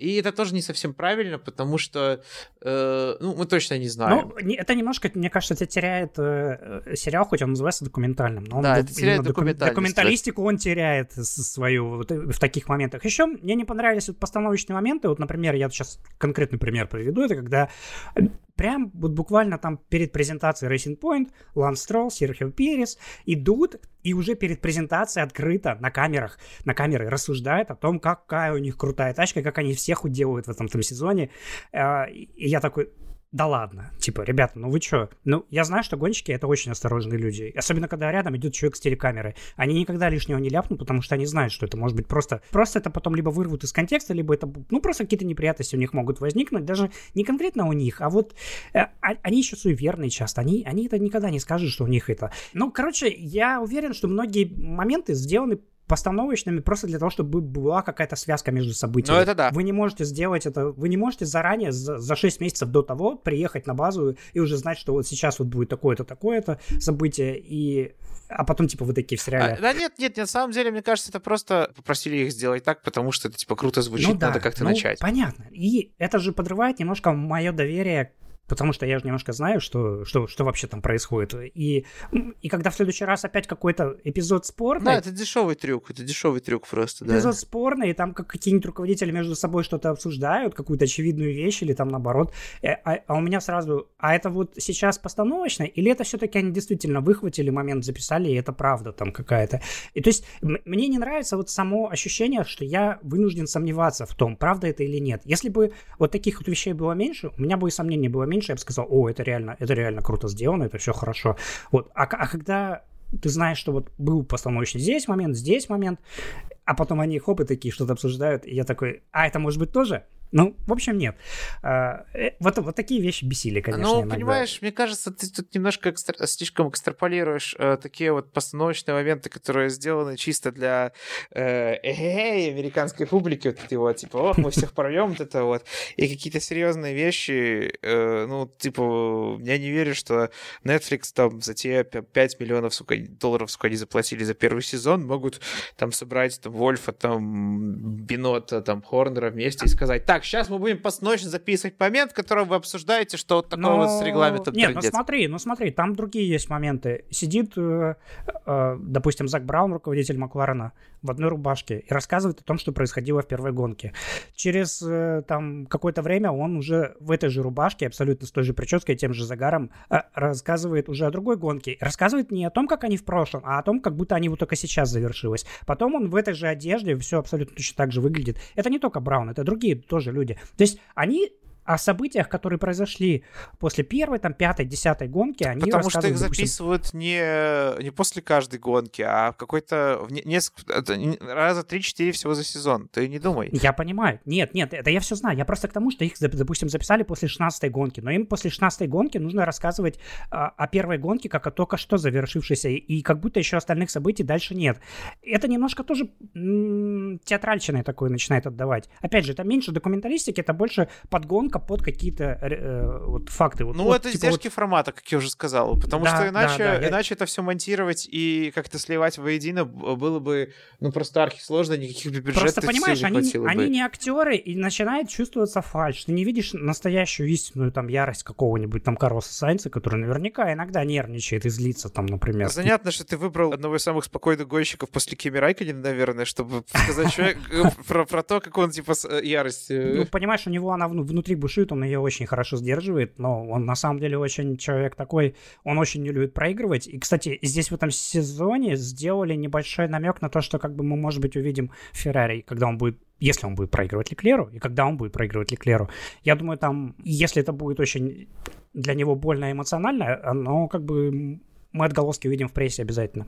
Speaker 2: и это тоже не совсем правильно, потому что, э, ну, мы точно не знаем.
Speaker 1: Ну, это немножко, мне кажется, это теряет э, э, сериал, хоть он называется документальным, но он
Speaker 2: да, это теряет документальность.
Speaker 1: Документалистику он теряет свою вот, в таких моментах. Еще мне не понравились вот постановочные моменты, вот, например, я сейчас конкретный пример приведу, это когда прям вот буквально там перед презентацией Racing Point Ланс Стролл, Серхио Перес идут и уже перед презентацией открыто на камерах, на камеры рассуждают о том, какая у них крутая тачка, как они всех уделывают в этом там сезоне. А, и я такой, да ладно, типа, ребята, ну вы чё? Ну, я знаю, что гонщики — это очень осторожные люди, особенно когда рядом идет человек с телекамерой. Они никогда лишнего не ляпнут, потому что они знают, что это может быть просто... Просто это потом либо вырвут из контекста, либо это, ну, просто какие-то неприятности у них могут возникнуть, даже не конкретно у них, а вот э, а, они еще суеверные часто, они, они это никогда не скажут, что у них это... Ну, короче, я уверен, что многие моменты сделаны постановочными просто для того, чтобы была какая-то связка между событиями.
Speaker 2: Ну, это да.
Speaker 1: Вы не можете сделать это, вы не можете заранее, за, за 6 месяцев до того, приехать на базу и уже знать, что вот сейчас вот будет такое-то, такое-то событие, и а потом, типа, вы такие в сериале.
Speaker 2: А, да нет, нет, на самом деле, мне кажется, это просто попросили их сделать так, потому что это, типа, круто звучит, ну, да, надо как-то ну, начать.
Speaker 1: понятно. И это же подрывает немножко мое доверие потому что я же немножко знаю, что, что, что вообще там происходит. И, и когда в следующий раз опять какой-то эпизод спорный...
Speaker 2: Да, это дешевый трюк, это дешевый трюк просто,
Speaker 1: да. Эпизод спорный, и там как какие-нибудь руководители между собой что-то обсуждают, какую-то очевидную вещь, или там наоборот. Э, а, а у меня сразу, а это вот сейчас постановочно, или это все-таки они действительно выхватили момент, записали, и это правда там какая-то. И то есть мне не нравится вот само ощущение, что я вынужден сомневаться в том, правда это или нет. Если бы вот таких вот вещей было меньше, у меня бы и сомнений было меньше, меньше, я бы сказал, о, это реально, это реально круто сделано, это все хорошо. Вот. А, а когда ты знаешь, что вот был постановочный здесь момент, здесь момент, а потом они хоп и такие что-то обсуждают, и я такой, а это может быть тоже? Ну, в общем, нет. А, э, вот, вот такие вещи бесили, конечно. Ну,
Speaker 2: иногда. понимаешь, мне кажется, ты тут немножко экстра... слишком экстраполируешь э, такие вот постановочные моменты, которые сделаны чисто для э, американской публики, вот эти вот, типа, ох, мы всех порвем, вот это вот. И какие-то серьезные вещи, э, ну, типа, я не верю, что Netflix там за те 5 миллионов сука, долларов, сука, они заплатили за первый сезон, могут там собрать там Вольфа, там Бинота, там Хорнера вместе и сказать, так, так, сейчас мы будем постановочно записывать момент, в котором вы обсуждаете, что вот такого Но... вот с регламентом
Speaker 1: Нет, ну смотри, ну смотри, там другие есть моменты. Сидит, э, э, допустим, Зак Браун, руководитель Макларена, в одной рубашке и рассказывает о том, что происходило в первой гонке. Через э, там какое-то время он уже в этой же рубашке, абсолютно с той же прической, тем же загаром, э, рассказывает уже о другой гонке. Рассказывает не о том, как они в прошлом, а о том, как будто они вот только сейчас завершилось. Потом он в этой же одежде, все абсолютно точно так же выглядит. Это не только Браун, это другие тоже люди. То есть они о событиях, которые произошли после первой, там, пятой, десятой гонки, они
Speaker 2: Потому что их допустим... записывают не, не после каждой гонки, а в какой-то... В несколько, раза три-четыре всего за сезон. Ты не думай.
Speaker 1: Я понимаю. Нет, нет, это я все знаю. Я просто к тому, что их, допустим, записали после 16 гонки. Но им после 16 гонки нужно рассказывать а, о первой гонке, как о только что завершившейся, и, и как будто еще остальных событий дальше нет. Это немножко тоже м- театральщиной такое начинает отдавать. Опять же, это меньше документалистики, это больше подгонка под какие-то э, вот факты. Вот,
Speaker 2: ну,
Speaker 1: вот,
Speaker 2: это типа, издержки вот... формата, как я уже сказал. Потому да, что иначе, да, да, иначе я... это все монтировать и как-то сливать воедино было бы ну просто архи сложно, никаких бюджетов
Speaker 1: Просто понимаешь, они, бы. они не актеры, и начинает чувствоваться фальш. Ты не видишь настоящую истинную там ярость какого-нибудь там Карлоса Сайнца, который наверняка иногда нервничает и злится там, например.
Speaker 2: Занятно, что ты выбрал одного из самых спокойных гонщиков после Кими Райконина, наверное, чтобы сказать человек э, про то, как он типа э, ярость. Э.
Speaker 1: Ну, понимаешь, у него она внутри бушует, он ее очень хорошо сдерживает, но он на самом деле очень человек такой, он очень не любит проигрывать. И, кстати, здесь в этом сезоне сделали небольшой намек на то, что как бы мы, может быть, увидим Феррари, когда он будет если он будет проигрывать Леклеру, и когда он будет проигрывать Леклеру. Я думаю, там, если это будет очень для него больно эмоционально, оно как бы мы отголоски увидим в прессе обязательно.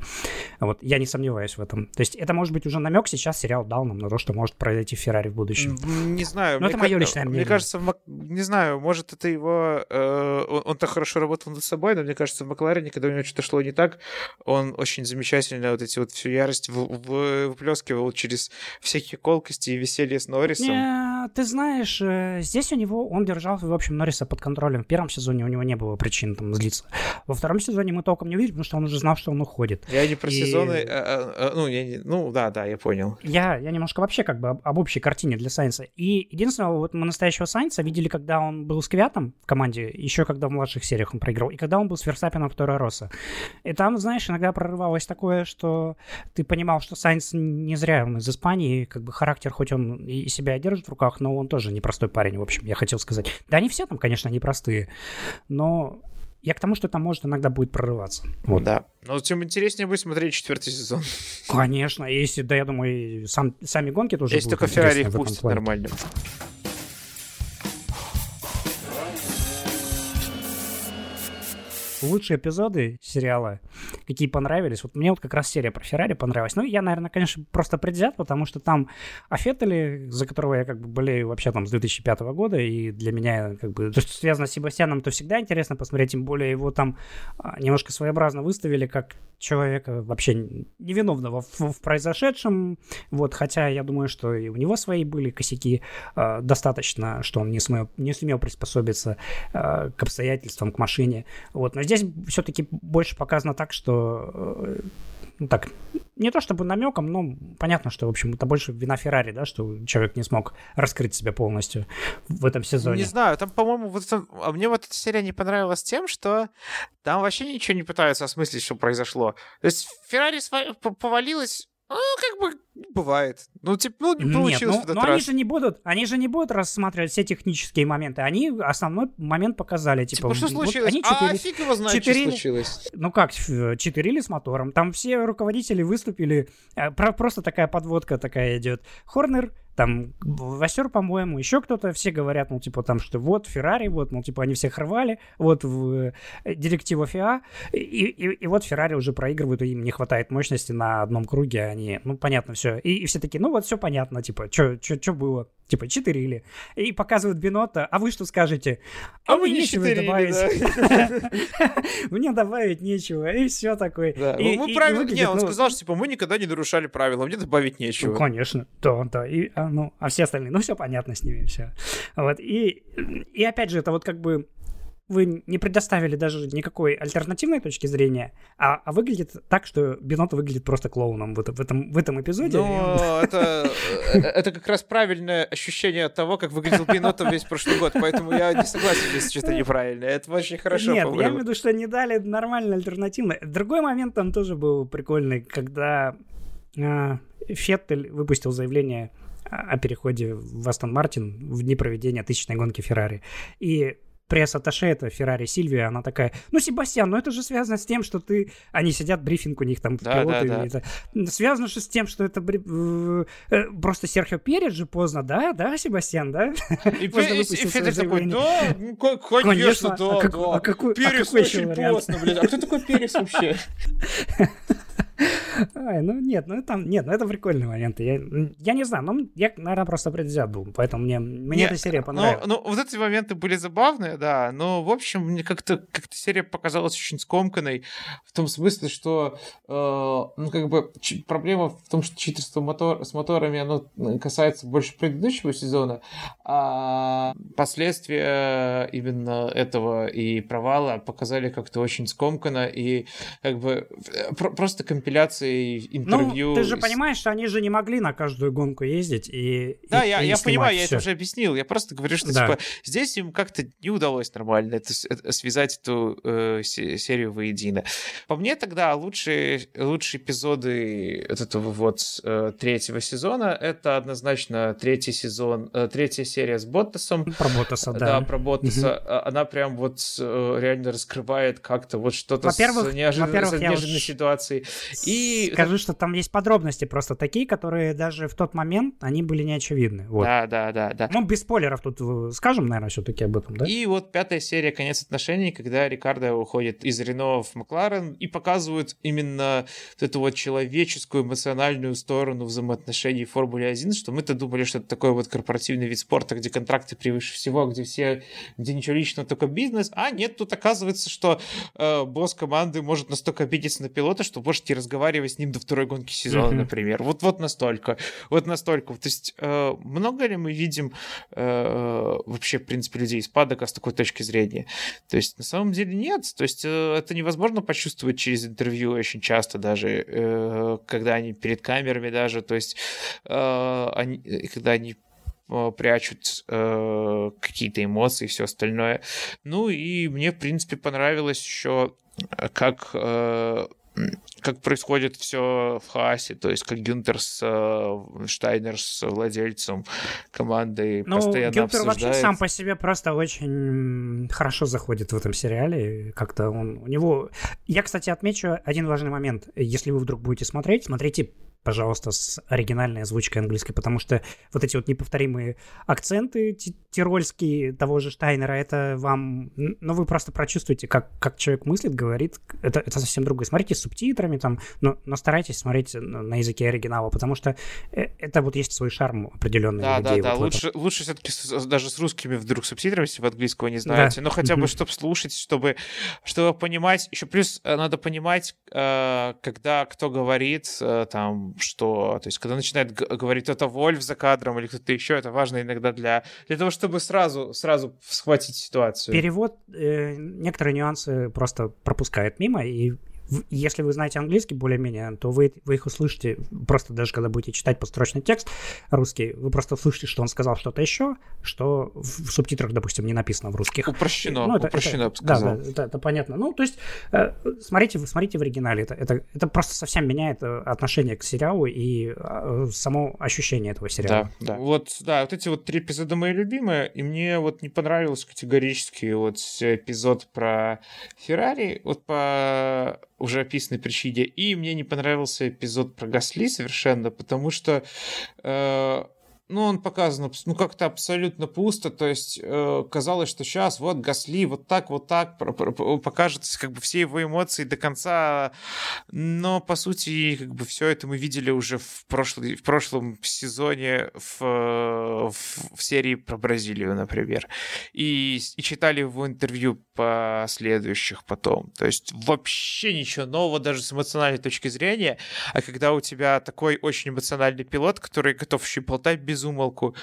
Speaker 1: Вот, я не сомневаюсь в этом. То есть это может быть уже намек сейчас сериал дал нам на то, что может произойти в Феррари в будущем.
Speaker 2: Не знаю.
Speaker 1: Но это мое личное мнение.
Speaker 2: Мне кажется, не знаю, может это его... Э, он, он так хорошо работал над собой, но мне кажется, в Макларене, когда у него что-то шло не так, он очень замечательно вот эти вот всю ярость выплескивал через всякие колкости и веселье с Норрисом.
Speaker 1: Не, ты знаешь, э, здесь у него он держал, в общем, Норриса под контролем. В первом сезоне у него не было причин там злиться. Во втором сезоне мы толком не увидеть, потому что он уже знал, что он уходит.
Speaker 2: Я не про и... сезоны, а, а, а, ну, я не, ну, да, да, я понял.
Speaker 1: Я, я немножко вообще как бы об, об общей картине для Сайнса. И единственного вот мы настоящего Сайнса видели, когда он был с Квятом в команде, еще когда в младших сериях он проиграл, и когда он был с Версапином второй Росса. И там, знаешь, иногда прорывалось такое, что ты понимал, что Сайнс не зря он из Испании, как бы характер, хоть он и себя держит в руках, но он тоже непростой парень, в общем, я хотел сказать. Да они все там, конечно, непростые, но я к тому, что там может иногда будет прорываться.
Speaker 2: Вот. Да. Но тем интереснее будет смотреть четвертый сезон.
Speaker 1: Конечно. Если, да, я думаю, сам, сами гонки тоже
Speaker 2: Если только Феррари пустит нормально.
Speaker 1: Лучшие эпизоды сериала, какие понравились. Вот мне вот как раз серия про Феррари понравилась. Ну, я, наверное, конечно, просто предвзят, потому что там о Феттеле, за которого я как бы болею вообще там с 2005 года, и для меня как бы то, что связано с Себастьяном, то всегда интересно посмотреть, тем более его там а, немножко своеобразно выставили как человека вообще невиновного в, в произошедшем, вот, хотя я думаю, что и у него свои были косяки, э, достаточно, что он не сумел, не сумел приспособиться э, к обстоятельствам, к машине, вот, но здесь все-таки больше показано так, что э, ну так, не то чтобы намеком, но понятно, что, в общем, это больше вина Феррари, да, что человек не смог раскрыть себя полностью в этом сезоне.
Speaker 2: Не знаю, там, по-моему, вот а мне вот эта серия не понравилась тем, что там вообще ничего не пытаются осмыслить, что произошло. То есть Феррари повалилась ну, как бы бывает. Ну, типа, ну, не получилось Нет, ну, в этот
Speaker 1: но
Speaker 2: раз.
Speaker 1: они же не будут, они же не будут рассматривать все технические моменты. Они основной момент показали, типа.
Speaker 2: Типа, что случилось? Вот они четыре, а фиг его знает, четыре, что случилось.
Speaker 1: Ну как, четырили с мотором. Там все руководители выступили. Э, просто такая подводка такая идет. Хорнер там Васер, по-моему, еще кто-то, все говорят, ну, типа, там, что вот Феррари, вот, ну, типа, они всех рвали, вот в э, директива ФИА, и, и, и вот Феррари уже проигрывают, и им не хватает мощности на одном круге, они, ну, понятно все. И, и все такие, ну, вот все понятно, типа, что было, типа, читерили. И показывают Бинота, а вы что скажете?
Speaker 2: А, а вы нечего добавить.
Speaker 1: Мне добавить нечего, и все такое.
Speaker 2: Мы правильно, не, он ну, сказал, что, типа, мы никогда не нарушали правила, мне добавить нечего.
Speaker 1: Конечно, да, да, и а, ну, а все остальные, ну, все понятно с ними, все. Вот, и, и опять же, это вот как бы вы не предоставили даже никакой альтернативной точки зрения, а, а выглядит так, что Бенотто выглядит просто клоуном в, в, этом, в этом эпизоде.
Speaker 2: Ну, это, э, это как раз правильное ощущение того, как выглядел Бенотто весь прошлый год, поэтому я не согласен, если что-то неправильно. Это очень хорошо,
Speaker 1: Нет, я имею в виду, что не дали нормально альтернативно. Другой момент там тоже был прикольный, когда э, Феттель выпустил заявление о переходе в Астон Мартин в дни проведения тысячной гонки Феррари. И пресс-атташе, это Феррари Сильвия, она такая, ну, Себастьян, ну это же связано с тем, что ты... Они сидят, брифинг у них там, да, пилоты. Да, да. Это... Связано же с тем, что это. Э, просто Серхио Перес же поздно, да, да, Себастьян, да?
Speaker 2: И, Федор такой, да, ну, конечно, да, а да. А какой, Перес очень поздно, блядь. А кто такой Перес вообще?
Speaker 1: Ай, ну нет, ну там, нет, ну это прикольный момент. Я, я не знаю, ну я, наверное, просто предвзят был, поэтому мне, мне нет, эта серия ну, понравилась.
Speaker 2: Ну, ну, вот эти моменты были забавные, да, но, в общем, мне как-то как серия показалась очень скомканной, в том смысле, что, э, ну, как бы, проблема в том, что читерство мотор, с моторами, оно касается больше предыдущего сезона, а последствия именно этого и провала показали как-то очень скомканно, и как бы э, просто компенсировали компиляции интервью.
Speaker 1: Ну, ты же понимаешь, что они же не могли на каждую гонку ездить и
Speaker 2: Да,
Speaker 1: и,
Speaker 2: я,
Speaker 1: и
Speaker 2: я понимаю, я это уже объяснил. Я просто говорю, что да. типа здесь им как-то не удалось нормально это, это, связать эту э, серию воедино. По мне тогда лучшие, лучшие эпизоды вот этого вот э, третьего сезона это однозначно третий сезон, э, третья серия с Боттасом.
Speaker 1: Про Боттаса, да.
Speaker 2: Да, про Боттаса. Угу. Она прям вот э, реально раскрывает как-то вот что-то с неожиданной ситуацией.
Speaker 1: И... Скажу, что там есть подробности просто такие, которые даже в тот момент, они были неочевидны. Вот.
Speaker 2: Да, да, да, да.
Speaker 1: Ну, без спойлеров тут э, скажем, наверное, все-таки об этом, да?
Speaker 2: И вот пятая серия «Конец отношений», когда Рикардо уходит из Рено в Макларен и показывают именно вот эту вот человеческую, эмоциональную сторону взаимоотношений в Формуле 1, что мы-то думали, что это такой вот корпоративный вид спорта, где контракты превыше всего, где все, где ничего личного, только бизнес. А нет, тут оказывается, что э, босс команды может настолько обидеться на пилота, что может разговаривать разговаривать с ним до второй гонки сезона, mm-hmm. например. Вот, вот настолько. Вот настолько. То есть э, много ли мы видим э, вообще, в принципе, людей из падока с такой точки зрения? То есть на самом деле нет. То есть э, это невозможно почувствовать через интервью очень часто даже, э, когда они перед камерами даже. То есть э, они, когда они э, прячут э, какие-то эмоции и все остальное. Ну и мне, в принципе, понравилось еще, как э, как происходит все в Хаасе, то есть как Гюнтер с э, Штайнер с владельцем команды ну, постоянно Гюнтер обсуждает.
Speaker 1: вообще сам по себе просто очень хорошо заходит в этом сериале, как-то он, у него... Я, кстати, отмечу один важный момент. Если вы вдруг будете смотреть, смотрите пожалуйста, с оригинальной озвучкой английской, потому что вот эти вот неповторимые акценты тирольские того же Штайнера, это вам... Ну, вы просто прочувствуете, как, как человек мыслит, говорит. Это, это совсем другое. Смотрите с субтитрами там, но, но старайтесь смотреть на языке оригинала, потому что э, это вот есть свой шарм определенный.
Speaker 2: Да, да, да. Вот лучше, лучше все-таки даже с русскими вдруг субтитрами, если вы английского не знаете. Да. Но хотя бы, чтобы слушать, чтобы, чтобы понимать. Еще плюс э, надо понимать, э, когда кто говорит, там, что... То есть, когда начинает говорить кто-то Вольф за кадром или кто-то еще, это важно иногда для, для того, чтобы сразу, сразу схватить ситуацию.
Speaker 1: Перевод э, некоторые нюансы просто пропускает мимо, и если вы знаете английский более-менее, то вы, вы их услышите просто даже когда будете читать построчный текст русский, вы просто услышите, что он сказал что-то еще, что в субтитрах, допустим, не написано в русских.
Speaker 2: Упрощено, ну, это, упрощено, это, я бы сказал.
Speaker 1: Да, да это, это понятно. Ну, то есть, э, смотрите, смотрите в оригинале, это, это, это просто совсем меняет э, отношение к сериалу и э, само ощущение этого сериала.
Speaker 2: Да, да. Вот, да, вот эти вот три эпизода мои любимые, и мне вот не понравился категорически вот эпизод про Феррари, вот по уже описанной причине. И мне не понравился эпизод про Гасли совершенно, потому что э, ну, он показан, ну, как-то абсолютно пусто, то есть э, казалось, что сейчас вот Гасли вот так, вот так покажет как бы все его эмоции до конца, но, по сути, как бы все это мы видели уже в, прошлый, в прошлом сезоне в, в, в серии про Бразилию, например, и, и читали его интервью последующих потом, то есть вообще ничего нового даже с эмоциональной точки зрения, а когда у тебя такой очень эмоциональный пилот, который готов болтать без безумолку,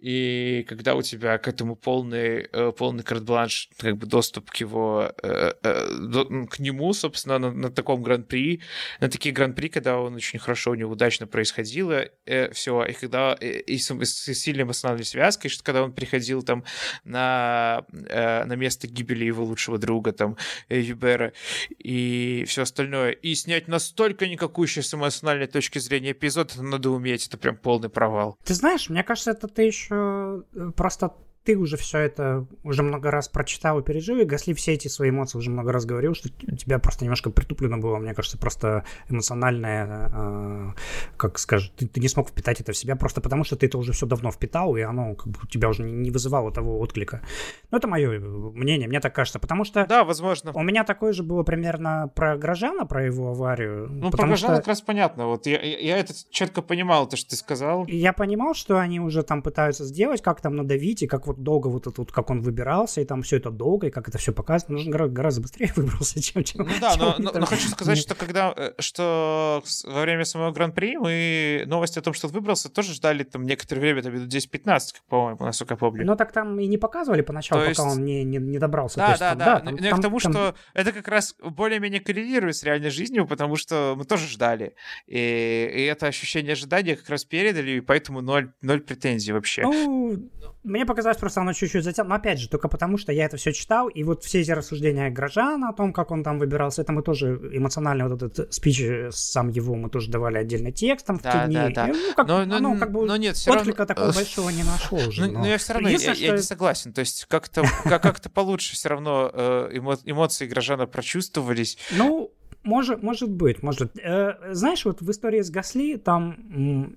Speaker 2: и когда у тебя к этому полный, э, полный карт-бланш, как бы доступ к его, э, э, к нему, собственно, на, на таком гран-при, на такие гран-при, когда он очень хорошо, у него удачно происходило, все, и когда и с, с сильной эмоциональной связкой, что когда он приходил там на, на место гибели его лучшего друга, там, Юбера, и все остальное, и снять настолько никакущий с эмоциональной точки зрения эпизод, надо уметь, это прям полный провал.
Speaker 1: Ты знаешь, мне кажется, это ты еще э, просто ты уже все это уже много раз прочитал и пережил, и Гасли все эти свои эмоции уже много раз говорил, что у тебя просто немножко притуплено было, мне кажется, просто эмоциональное, э, как скажешь, ты, ты не смог впитать это в себя просто потому, что ты это уже все давно впитал, и оно как бы у тебя уже не, вызывало того отклика. Но это мое мнение, мне так кажется, потому что...
Speaker 2: Да, возможно.
Speaker 1: У меня такое же было примерно про Грожана, про его аварию.
Speaker 2: Ну, про Грожана что... как раз понятно, вот я, я это четко понимал, то, что ты сказал.
Speaker 1: Я понимал, что они уже там пытаются сделать, как там надавить, и как вот долго вот это вот, как он выбирался, и там все это долго, и как это все показано. Нужно гораздо, гораздо быстрее выбрался, чем... чем
Speaker 2: ну да, чем но, но, но хочу сказать, что когда, э, что во время самого Гран-при мы новости о том, что он выбрался, тоже ждали там некоторое время, там минут 10-15, по-моему, насколько я помню.
Speaker 1: Но так там и не показывали поначалу, есть... пока он не, не, не добрался.
Speaker 2: Да, есть, да, там, да. да там, но там, к тому, там... что это как раз более-менее коррелирует с реальной жизнью, потому что мы тоже ждали. И, и это ощущение ожидания как раз передали, и поэтому ноль, ноль претензий вообще.
Speaker 1: Ну, мне показалось просто оно чуть-чуть затянуто, но опять же, только потому, что я это все читал, и вот все эти рассуждения Грожана о том, как он там выбирался, это мы тоже эмоционально вот этот спич сам его мы тоже давали отдельно текстом
Speaker 2: да, в те дни. Да, да.
Speaker 1: Ну, как, но, но, ну, как бы но нет, все отклика равно... такого большого не нашел уже.
Speaker 2: Но, но, но я все равно, я, что... я не согласен, то есть как-то как, как-то получше все равно э, эмо, эмоции Грожана прочувствовались.
Speaker 1: Ну, может, может быть, может. Э, знаешь, вот в истории с Гасли там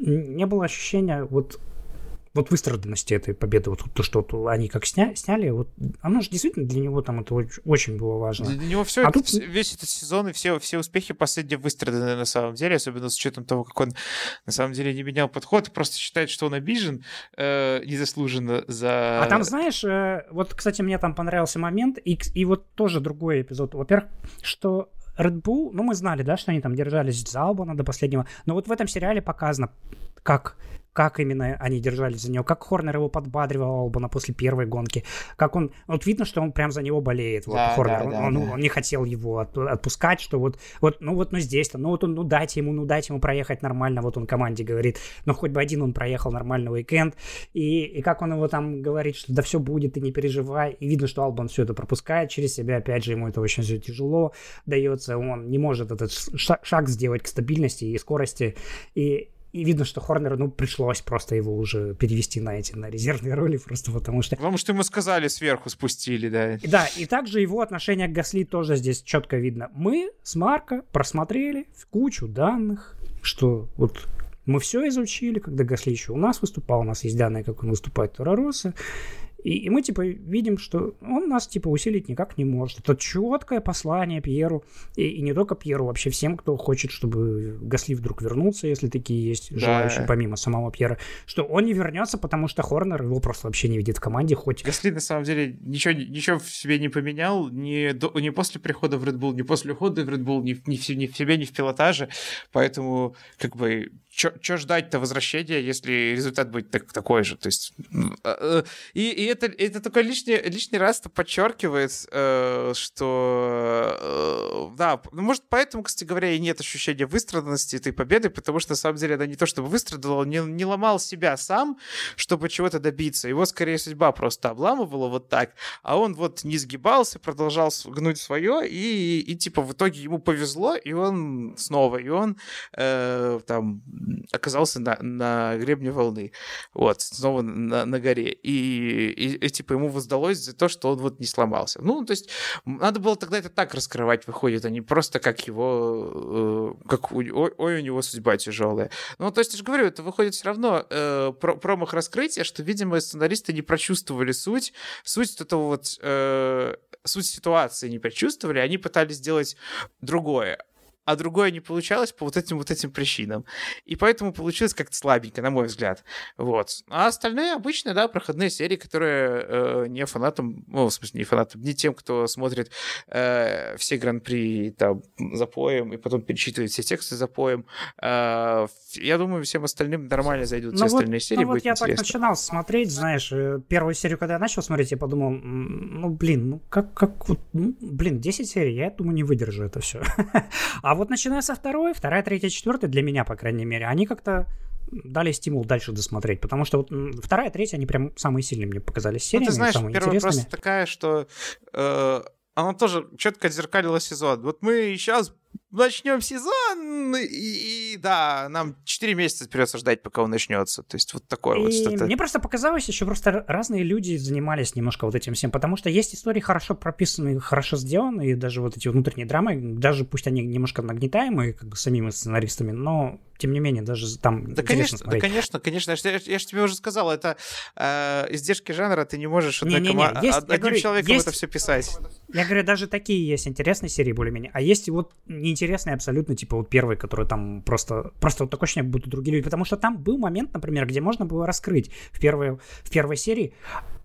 Speaker 1: не было ощущения вот вот выстраданности этой победы, вот то, что вот они как сня, сняли, вот оно же действительно для него там это очень, очень было важно.
Speaker 2: Для него все а это, тут... весь этот сезон и все, все успехи последние выстраданы на самом деле, особенно с учетом того, как он на самом деле не менял подход, просто считает, что он обижен э, незаслуженно за...
Speaker 1: А там, знаешь, э, вот, кстати, мне там понравился момент, и, и вот тоже другой эпизод. Во-первых, что Red Bull, ну, мы знали, да, что они там держались за Албана до последнего, но вот в этом сериале показано, как как именно они держались за него, как Хорнер его подбадривал Албана после первой гонки, как он, вот видно, что он прям за него болеет, вот да, Хорнер, да, он, да, он, да. он не хотел его от, отпускать, что вот, вот, ну вот, ну здесь-то, ну вот он, ну дайте ему, ну дайте ему проехать нормально, вот он команде говорит, но хоть бы один он проехал нормально уикенд, и, и как он его там говорит, что да все будет, ты не переживай, и видно, что Албан все это пропускает через себя, опять же, ему это очень все тяжело дается, он не может этот шаг сделать к стабильности и скорости, и и видно, что Хорнеру, ну, пришлось просто его уже перевести на эти, на резервные роли, просто потому что...
Speaker 2: Потому что ему сказали, сверху спустили, да.
Speaker 1: И, да, и также его отношение к Гасли тоже здесь четко видно. Мы с Марко просмотрели кучу данных, что вот мы все изучили, когда Гасли еще у нас выступал, у нас есть данные, как он выступает в Торороса, и, и мы, типа, видим, что он нас, типа, усилить никак не может. Это четкое послание Пьеру, и, и не только Пьеру, вообще всем, кто хочет, чтобы Гасли вдруг вернулся, если такие есть да. желающие, помимо самого Пьера, что он не вернется, потому что Хорнер его просто вообще не видит в команде, хоть...
Speaker 2: Гасли, на самом деле, ничего, ничего в себе не поменял, ни, до, ни после прихода в Red Bull, ни после ухода в Red Bull, ни, ни, в, ни в себе, ни в пилотаже, поэтому, как бы, что ждать-то возвращения, если результат будет так, такой же? То есть, а, э, и, и это, это только лишний, лишний раз -то подчеркивает, э, что, э, да, ну, может, поэтому, кстати говоря, и нет ощущения выстраданности этой победы, потому что, на самом деле, она не то чтобы выстрадала, не, не ломал себя сам, чтобы чего-то добиться. Его, скорее, судьба просто обламывала вот так, а он вот не сгибался, продолжал гнуть свое, и, и, типа, в итоге ему повезло, и он снова, и он э, там оказался на, на гребне волны, вот, снова на, на горе. И, и, и, типа, ему воздалось за то, что он вот не сломался. Ну, то есть, надо было тогда это так раскрывать, выходит, а не просто как его, э, как, ой, ой, у него судьба тяжелая. Ну, то есть, я же говорю, это выходит все равно э, про, промах раскрытия, что, видимо, сценаристы не прочувствовали суть, суть этого вот, э, суть ситуации не прочувствовали, они пытались сделать другое а другое не получалось по вот этим вот этим причинам. И поэтому получилось как-то слабенько, на мой взгляд. Вот. А остальные обычные, да, проходные серии, которые э, не фанатам, ну, в смысле, не фанатам, не тем, кто смотрит э, все гран-при там за поем и потом перечитывает все тексты за поем. Э, я думаю, всем остальным нормально зайдут ну все вот, остальные серии. Ну
Speaker 1: вот я интересно. так начинал смотреть, знаешь, э, первую серию, когда я начал смотреть, я подумал, ну, блин, ну, как, как, ну, блин, 10 серий, я думаю, не выдержу это все. а вот начиная со второй, вторая, третья, четвертая, для меня, по крайней мере, они как-то дали стимул дальше досмотреть, потому что вот вторая, третья, они прям самые сильные мне показались сериями, ну, ты знаешь, самые первая
Speaker 2: просто такая, что э, она тоже четко зеркалила сезон. Вот мы сейчас начнем сезон, и, и да, нам 4 месяца придется ждать, пока он начнется. То есть вот такое и вот что-то.
Speaker 1: Мне просто показалось, еще просто разные люди занимались немножко вот этим всем, потому что есть истории хорошо прописанные, хорошо сделанные, даже вот эти внутренние драмы, даже пусть они немножко нагнетаемые, как бы самими сценаристами, но тем не менее, даже там
Speaker 2: да, конечно, смотреть. Да, конечно, конечно. Я, я, я же тебе уже сказал, это э, издержки жанра, ты не можешь не, не, не. Есть, одним говорю, человеком есть, это все писать.
Speaker 1: Я говорю, даже такие есть интересные серии более-менее, а есть вот неинтересные абсолютно, типа вот первый, который там просто, просто вот такое ощущение, будут другие люди, потому что там был момент, например, где можно было раскрыть в первой, в первой серии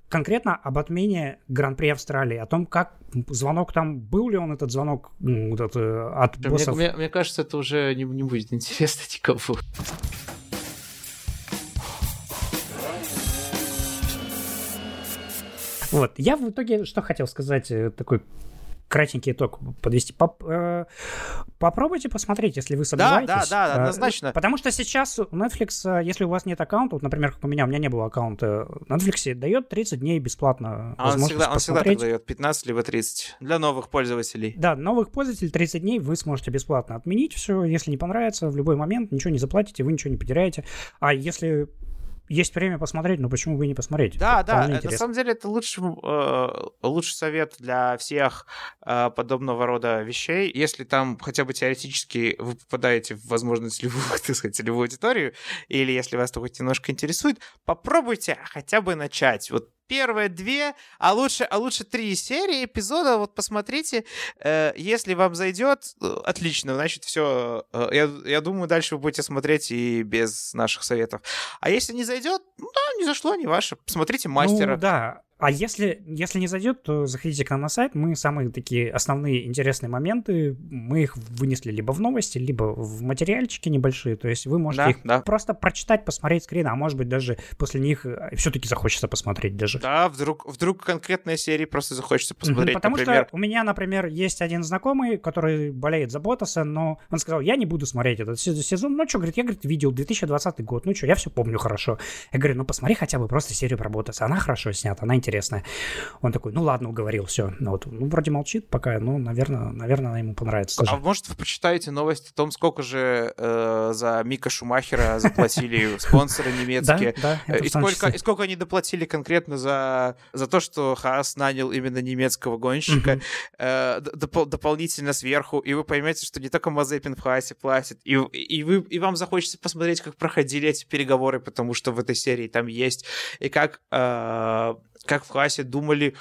Speaker 1: конкретно об отмене Гран-при Австралии, о том, как звонок там, был ли он этот звонок вот это, э, от
Speaker 2: мне, боссов. Мне, мне кажется, это уже не, не будет интересно никому.
Speaker 1: Вот, я в итоге что хотел сказать, э, такой кратенький итог подвести. Поп, э, попробуйте посмотреть, если вы сомневаетесь.
Speaker 2: Да, да, да, однозначно.
Speaker 1: Э, потому что сейчас Netflix, э, если у вас нет аккаунта, вот, например, как у меня, у меня не было аккаунта, Netflix дает 30 дней бесплатно.
Speaker 2: А он всегда, он всегда так дает 15 либо 30 для новых пользователей.
Speaker 1: Да, новых пользователей 30 дней вы сможете бесплатно отменить все, если не понравится, в любой момент ничего не заплатите, вы ничего не потеряете. А если есть время посмотреть, но почему бы и не посмотреть?
Speaker 2: Да, это да, на самом деле это лучший, э, лучший совет для всех э, подобного рода вещей. Если там хотя бы теоретически вы попадаете в возможность целевую, так сказать, целевую аудиторию, или если вас хоть немножко интересует, попробуйте хотя бы начать. Вот первые две, а лучше, а лучше три серии эпизода. Вот посмотрите, э, если вам зайдет, э, отлично, значит все. Э, я, я думаю, дальше вы будете смотреть и без наших советов. А если не зайдет, ну да, не зашло, не ваше. Посмотрите мастера.
Speaker 1: Ну да, а если, если не зайдет, то заходите к нам на сайт. Мы самые такие основные интересные моменты, мы их вынесли либо в новости, либо в материальчики небольшие. То есть вы можете да, их да. просто прочитать, посмотреть скрин, а может быть даже после них э, все-таки захочется посмотреть даже.
Speaker 2: Да, вдруг, вдруг конкретная серия просто захочется посмотреть,
Speaker 1: Потому
Speaker 2: например.
Speaker 1: что у меня, например, есть один знакомый, который болеет за Ботаса, но он сказал, я не буду смотреть этот сезон. Ну что, говорит, я, говорит, видел 2020 год, ну что, я все помню хорошо. Я говорю, ну посмотри хотя бы просто серию про Ботаса, она хорошо снята, она интересная интересное. Он такой, ну ладно, уговорил, все. Ну, вот, ну, вроде молчит пока, ну, наверное, наверное, ему понравится.
Speaker 2: А тоже. может, вы почитаете новость о том, сколько же э, за Мика Шумахера заплатили спонсоры немецкие?
Speaker 1: Да, да.
Speaker 2: И сколько, и сколько они доплатили конкретно за, за то, что Хаас нанял именно немецкого гонщика э, доп, дополнительно сверху, и вы поймете, что не только Мазепин в Хаасе платит, и, и, вы, и вам захочется посмотреть, как проходили эти переговоры, потому что в этой серии там есть, и как, э, как в Хаасе думали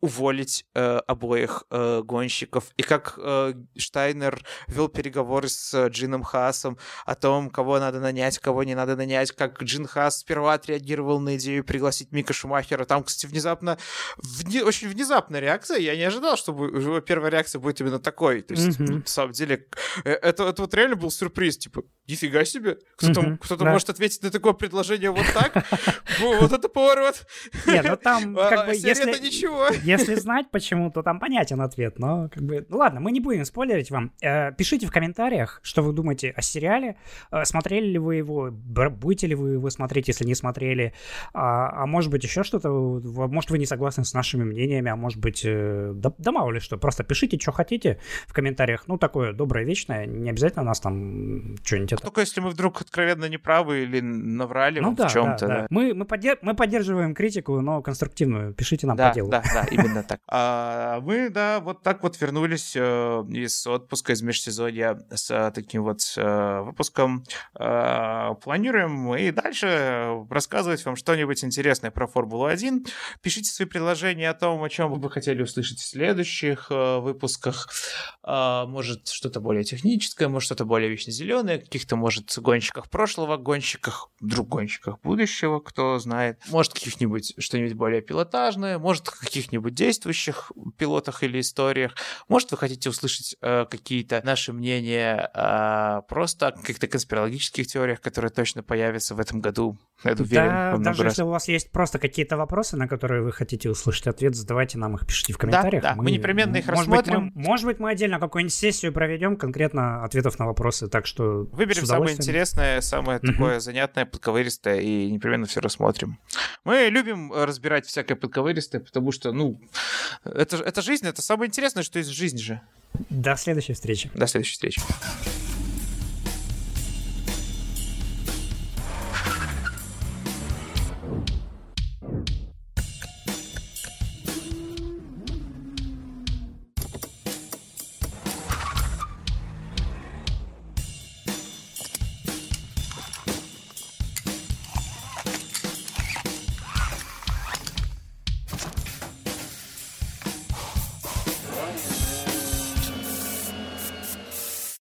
Speaker 2: уволить э, обоих э, гонщиков. И как э, Штайнер вел переговоры с Джином Хасом о том, кого надо нанять, кого не надо нанять, как Джин Хас сперва отреагировал на идею пригласить Мика Шумахера. Там, кстати, внезапно, вне, очень внезапная реакция. Я не ожидал, что его первая реакция будет именно такой. То есть, mm-hmm. на самом деле, э, это, это вот реально был сюрприз. Типа, нифига себе, кто-то, mm-hmm. кто-то да. может ответить на такое предложение вот так. Вот это поворот.
Speaker 1: Нет, ну там как бы
Speaker 2: если... это ничего.
Speaker 1: Если знать почему, то там понятен ответ, но как бы... Ну ладно, мы не будем спойлерить вам. Э, пишите в комментариях, что вы думаете о сериале. Э, смотрели ли вы его, будете ли вы его смотреть, если не смотрели. А, а может быть еще что-то, может вы не согласны с нашими мнениями, а может быть, э, да, да мало ли что. Просто пишите, что хотите в комментариях. Ну, такое доброе, вечное. Не обязательно нас там что-нибудь... Это...
Speaker 2: Только если мы вдруг откровенно неправы или наврали ну, да, в чем-то. Да, да.
Speaker 1: Да. Мы, мы, поддерж... мы поддерживаем критику, но конструктивную. Пишите нам да, по делу.
Speaker 2: Да, да, именно так. А мы, да, вот так вот вернулись э, из отпуска, из межсезонья с таким вот э, выпуском. Э, планируем и дальше рассказывать вам что-нибудь интересное про Формулу-1. Пишите свои предложения о том, о чем вы бы хотели услышать в следующих э, выпусках. Э, может, что-то более техническое, может, что-то более вечно зеленое, каких-то, может, гонщиках прошлого, гонщиках, вдруг гонщиках будущего, кто знает. Может, каких-нибудь что-нибудь более пилотажное, может, каких-нибудь действующих пилотах или историях. Может, вы хотите услышать э, какие-то наши мнения э, просто о каких-то конспирологических теориях, которые точно появятся в этом году. Я уверен,
Speaker 1: да, даже раз. если у вас есть просто какие-то вопросы, на которые вы хотите услышать ответ, задавайте нам их, пишите в комментариях.
Speaker 2: Да, да. Мы, мы непременно их может рассмотрим.
Speaker 1: Быть, мы, может быть, мы отдельно какую-нибудь сессию проведем конкретно ответов на вопросы, так что
Speaker 2: Выберем самое интересное, самое uh-huh. такое занятное, подковыристое, и непременно все рассмотрим. Мы любим разбирать всякое подковыристое, потому что, ну, это, это жизнь, это самое интересное, что есть в жизни же.
Speaker 1: До следующей встречи.
Speaker 2: До следующей встречи.